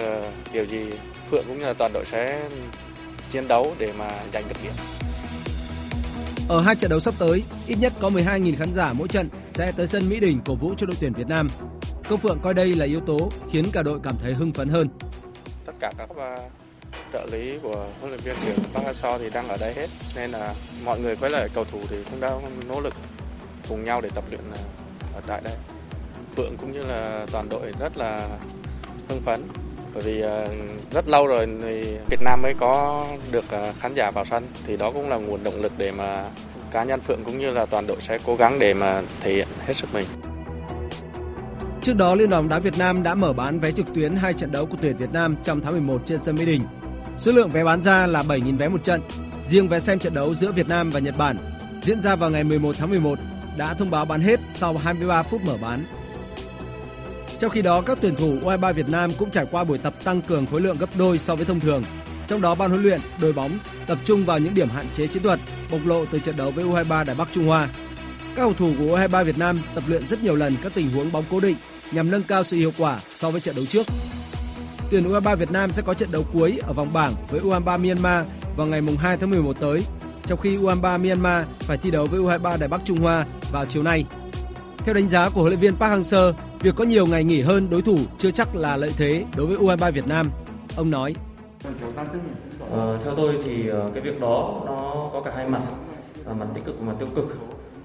điều gì Phượng cũng như là toàn đội sẽ chiến đấu để mà giành được điểm. Ở hai trận đấu sắp tới, ít nhất có 12.000 khán giả mỗi trận sẽ tới sân Mỹ Đình cổ vũ cho đội tuyển Việt Nam. Công Phượng coi đây là yếu tố khiến cả đội cảm thấy hưng phấn hơn. Tất cả các ờ, trợ lý của huấn luyện viên trưởng Park Hang-seo thì đang ở đây hết nên là mọi người với lại cầu thủ thì cũng đang nỗ lực cùng nhau để tập luyện ờ, ở tại đây. Phượng cũng như là toàn đội rất là hưng phấn bởi vì ờ, rất lâu rồi thì Việt Nam mới có được ờ, khán giả vào sân thì đó cũng là nguồn động lực để mà cá nhân Phượng cũng như là toàn đội sẽ cố gắng để mà thể hiện hết sức mình. Trước đó, Liên đoàn đá Việt Nam đã mở bán vé trực tuyến hai trận đấu của tuyển Việt Nam trong tháng 11 trên sân Mỹ Đình. Số lượng vé bán ra là 7.000 vé một trận. Riêng vé xem trận đấu giữa Việt Nam và Nhật Bản diễn ra vào ngày 11 tháng 11 đã thông báo bán hết sau 23 phút mở bán. Trong khi đó, các tuyển thủ U23 Việt Nam cũng trải qua buổi tập tăng cường khối lượng gấp đôi so với thông thường. Trong đó, ban huấn luyện, đội bóng tập trung vào những điểm hạn chế chiến thuật bộc lộ từ trận đấu với U23 Đài Bắc Trung Hoa. Các cầu thủ của U23 Việt Nam tập luyện rất nhiều lần các tình huống bóng cố định nhằm nâng cao sự hiệu quả so với trận đấu trước. Tuyển U23 Việt Nam sẽ có trận đấu cuối ở vòng bảng với U23 Myanmar vào ngày 2 tháng 11 tới, trong khi U23 Myanmar phải thi đấu với U23 Đài Bắc Trung Hoa vào chiều nay. Theo đánh giá của huấn luyện viên Park Hang-seo, việc có nhiều ngày nghỉ hơn đối thủ chưa chắc là lợi thế đối với U23 Việt Nam. Ông nói: Ờ, theo tôi thì ờ, cái việc đó nó có cả hai mặt, à, mặt tích cực và mặt tiêu cực.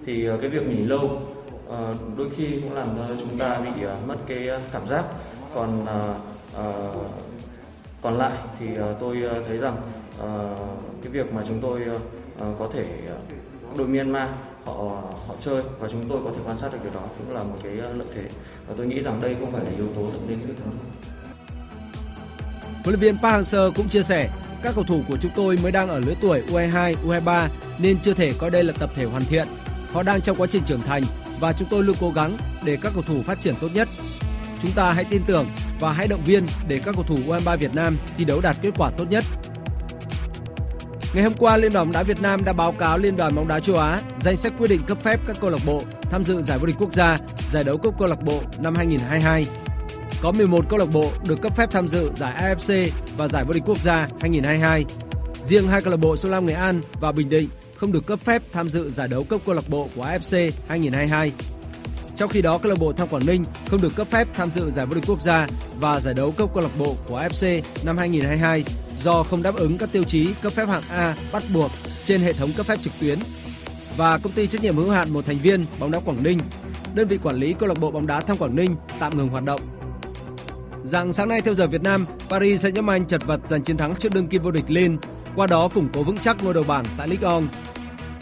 Thì ờ, cái việc nghỉ lâu ờ, đôi khi cũng làm cho chúng ta bị mất cái cảm giác. Còn còn lại thì tôi thấy rằng cái việc mà chúng tôi có thể đội Myanmar họ họ chơi và chúng tôi có thể quan sát được điều đó cũng là một cái uh, lợi thế và tôi nghĩ rằng đây không phải là yếu tố dẫn đến cái thắng Huấn luyện viên Park Hang-seo cũng chia sẻ, các cầu thủ của chúng tôi mới đang ở lứa tuổi U22, U23 nên chưa thể coi đây là tập thể hoàn thiện. Họ đang trong quá trình trưởng thành và chúng tôi luôn cố gắng để các cầu thủ phát triển tốt nhất. Chúng ta hãy tin tưởng và hãy động viên để các cầu thủ U23 Việt Nam thi đấu đạt kết quả tốt nhất. Ngày hôm qua, Liên đoàn bóng đá Việt Nam đã báo cáo Liên đoàn bóng đá châu Á danh sách quyết định cấp phép các câu lạc bộ tham dự giải vô địch quốc gia, giải đấu cúp câu lạc bộ năm 2022 có 11 câu lạc bộ được cấp phép tham dự giải AFC và giải vô địch quốc gia 2022. Riêng hai câu lạc bộ Sông Lam Nghệ An và Bình Định không được cấp phép tham dự giải đấu cấp câu lạc bộ của AFC 2022. Trong khi đó, câu lạc bộ Thanh Quảng Ninh không được cấp phép tham dự giải vô địch quốc gia và giải đấu cấp câu lạc bộ của AFC năm 2022 do không đáp ứng các tiêu chí cấp phép hạng A bắt buộc trên hệ thống cấp phép trực tuyến. Và công ty trách nhiệm hữu hạn một thành viên bóng đá Quảng Ninh, đơn vị quản lý câu lạc bộ bóng đá Thăng Quảng Ninh tạm ngừng hoạt động Dạng sáng nay theo giờ Việt Nam, Paris Saint-Germain chật vật giành chiến thắng trước đương kim vô địch Lille, qua đó củng cố vững chắc ngôi đầu bảng tại Ligue 1.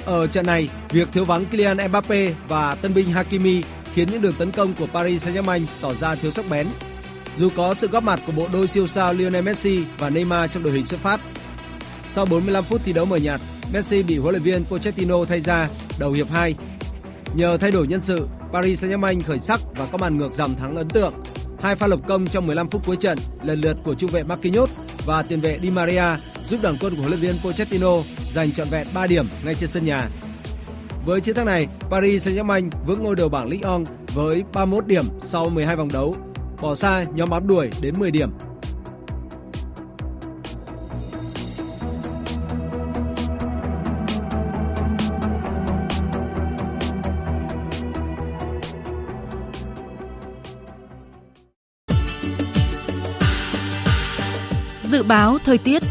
Ở trận này, việc thiếu vắng Kylian Mbappe và tân binh Hakimi khiến những đường tấn công của Paris Saint-Germain tỏ ra thiếu sắc bén. Dù có sự góp mặt của bộ đôi siêu sao Lionel Messi và Neymar trong đội hình xuất phát. Sau 45 phút thi đấu mờ nhạt, Messi bị huấn luyện viên Pochettino thay ra đầu hiệp 2. Nhờ thay đổi nhân sự, Paris Saint-Germain khởi sắc và có màn ngược dòng thắng ấn tượng Hai pha lập công trong 15 phút cuối trận lần lượt của trung vệ Marquinhos và tiền vệ Di Maria giúp đoàn quân của huấn luyện viên Pochettino giành trọn vẹn 3 điểm ngay trên sân nhà. Với chiến thắng này, Paris Saint-Germain vững ngôi đầu bảng Ligue 1 với 31 điểm sau 12 vòng đấu, bỏ xa nhóm bám đuổi đến 10 điểm. Dự báo thời tiết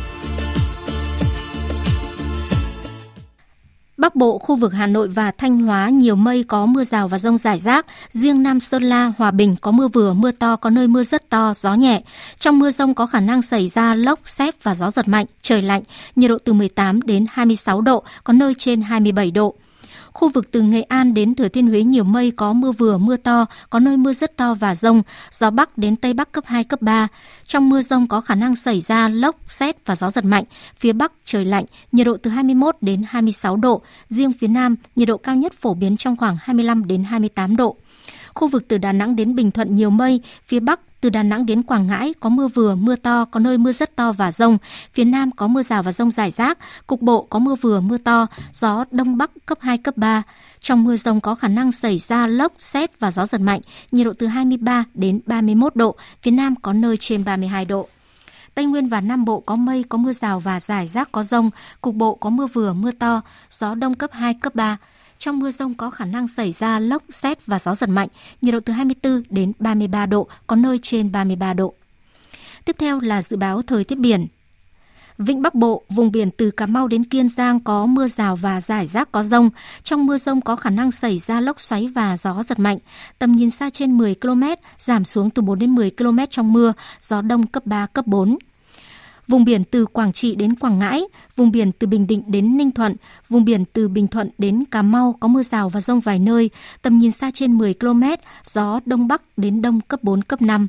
Bắc Bộ, khu vực Hà Nội và Thanh Hóa nhiều mây có mưa rào và rông rải rác. Riêng Nam Sơn La, Hòa Bình có mưa vừa, mưa to, có nơi mưa rất to, gió nhẹ. Trong mưa rông có khả năng xảy ra lốc, xét và gió giật mạnh, trời lạnh, nhiệt độ từ 18 đến 26 độ, có nơi trên 27 độ. Khu vực từ Nghệ An đến Thừa Thiên Huế nhiều mây có mưa vừa, mưa to, có nơi mưa rất to và rông, gió Bắc đến Tây Bắc cấp 2, cấp 3. Trong mưa rông có khả năng xảy ra lốc, xét và gió giật mạnh. Phía Bắc trời lạnh, nhiệt độ từ 21 đến 26 độ. Riêng phía Nam, nhiệt độ cao nhất phổ biến trong khoảng 25 đến 28 độ. Khu vực từ Đà Nẵng đến Bình Thuận nhiều mây, phía Bắc từ Đà Nẵng đến Quảng Ngãi có mưa vừa, mưa to, có nơi mưa rất to và rông. Phía Nam có mưa rào và rông rải rác. Cục bộ có mưa vừa, mưa to, gió Đông Bắc cấp 2, cấp 3. Trong mưa rông có khả năng xảy ra lốc, xét và gió giật mạnh, nhiệt độ từ 23 đến 31 độ, phía Nam có nơi trên 32 độ. Tây Nguyên và Nam Bộ có mây, có mưa rào và rải rác có rông, cục bộ có mưa vừa, mưa to, gió đông cấp 2, cấp 3. Trong mưa rông có khả năng xảy ra lốc, xét và gió giật mạnh, nhiệt độ từ 24 đến 33 độ, có nơi trên 33 độ. Tiếp theo là dự báo thời tiết biển. Vịnh Bắc Bộ, vùng biển từ Cà Mau đến Kiên Giang có mưa rào và rải rác có rông. Trong mưa rông có khả năng xảy ra lốc xoáy và gió giật mạnh. Tầm nhìn xa trên 10 km, giảm xuống từ 4 đến 10 km trong mưa, gió đông cấp 3, cấp 4. Vùng biển từ Quảng Trị đến Quảng Ngãi, vùng biển từ Bình Định đến Ninh Thuận, vùng biển từ Bình Thuận đến Cà Mau có mưa rào và rông vài nơi, tầm nhìn xa trên 10 km, gió đông bắc đến đông cấp 4, cấp 5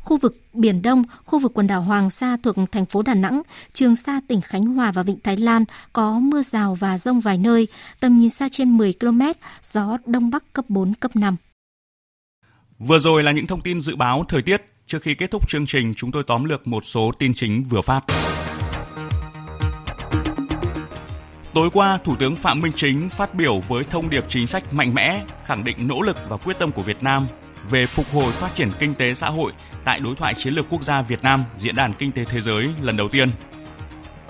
khu vực Biển Đông, khu vực quần đảo Hoàng Sa thuộc thành phố Đà Nẵng, Trường Sa tỉnh Khánh Hòa và Vịnh Thái Lan có mưa rào và rông vài nơi, tầm nhìn xa trên 10 km, gió Đông Bắc cấp 4, cấp 5. Vừa rồi là những thông tin dự báo thời tiết. Trước khi kết thúc chương trình, chúng tôi tóm lược một số tin chính vừa phát. Tối qua, Thủ tướng Phạm Minh Chính phát biểu với thông điệp chính sách mạnh mẽ, khẳng định nỗ lực và quyết tâm của Việt Nam về phục hồi phát triển kinh tế xã hội tại đối thoại chiến lược quốc gia Việt Nam Diễn đàn Kinh tế Thế giới lần đầu tiên.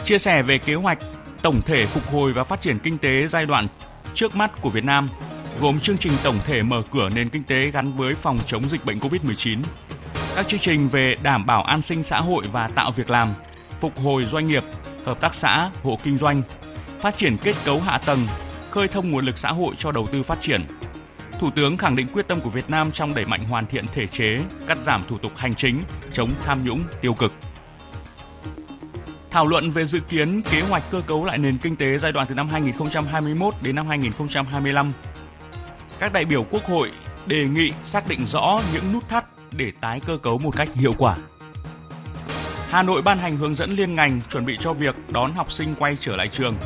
Chia sẻ về kế hoạch tổng thể phục hồi và phát triển kinh tế giai đoạn trước mắt của Việt Nam, gồm chương trình tổng thể mở cửa nền kinh tế gắn với phòng chống dịch bệnh COVID-19, các chương trình về đảm bảo an sinh xã hội và tạo việc làm, phục hồi doanh nghiệp, hợp tác xã, hộ kinh doanh, phát triển kết cấu hạ tầng, khơi thông nguồn lực xã hội cho đầu tư phát triển – Thủ tướng khẳng định quyết tâm của Việt Nam trong đẩy mạnh hoàn thiện thể chế, cắt giảm thủ tục hành chính, chống tham nhũng tiêu cực. Thảo luận về dự kiến kế hoạch cơ cấu lại nền kinh tế giai đoạn từ năm 2021 đến năm 2025. Các đại biểu Quốc hội đề nghị xác định rõ những nút thắt để tái cơ cấu một cách hiệu quả. Hà Nội ban hành hướng dẫn liên ngành chuẩn bị cho việc đón học sinh quay trở lại trường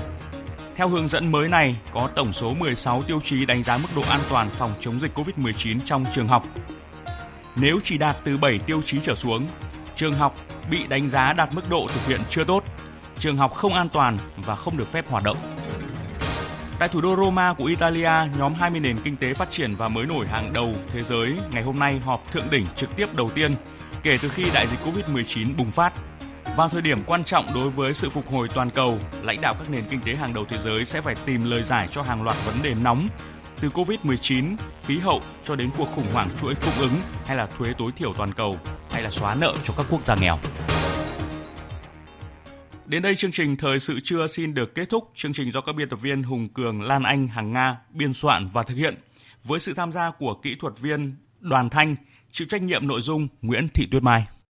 theo hướng dẫn mới này, có tổng số 16 tiêu chí đánh giá mức độ an toàn phòng chống dịch COVID-19 trong trường học. Nếu chỉ đạt từ 7 tiêu chí trở xuống, trường học bị đánh giá đạt mức độ thực hiện chưa tốt, trường học không an toàn và không được phép hoạt động. Tại thủ đô Roma của Italia, nhóm 20 nền kinh tế phát triển và mới nổi hàng đầu thế giới ngày hôm nay họp thượng đỉnh trực tiếp đầu tiên kể từ khi đại dịch Covid-19 bùng phát vào thời điểm quan trọng đối với sự phục hồi toàn cầu, lãnh đạo các nền kinh tế hàng đầu thế giới sẽ phải tìm lời giải cho hàng loạt vấn đề nóng từ Covid-19, khí hậu cho đến cuộc khủng hoảng chuỗi cung ứng hay là thuế tối thiểu toàn cầu hay là xóa nợ cho các quốc gia nghèo. Đến đây chương trình Thời sự trưa xin được kết thúc. Chương trình do các biên tập viên Hùng Cường, Lan Anh, Hằng Nga biên soạn và thực hiện với sự tham gia của kỹ thuật viên Đoàn Thanh, chịu trách nhiệm nội dung Nguyễn Thị Tuyết Mai.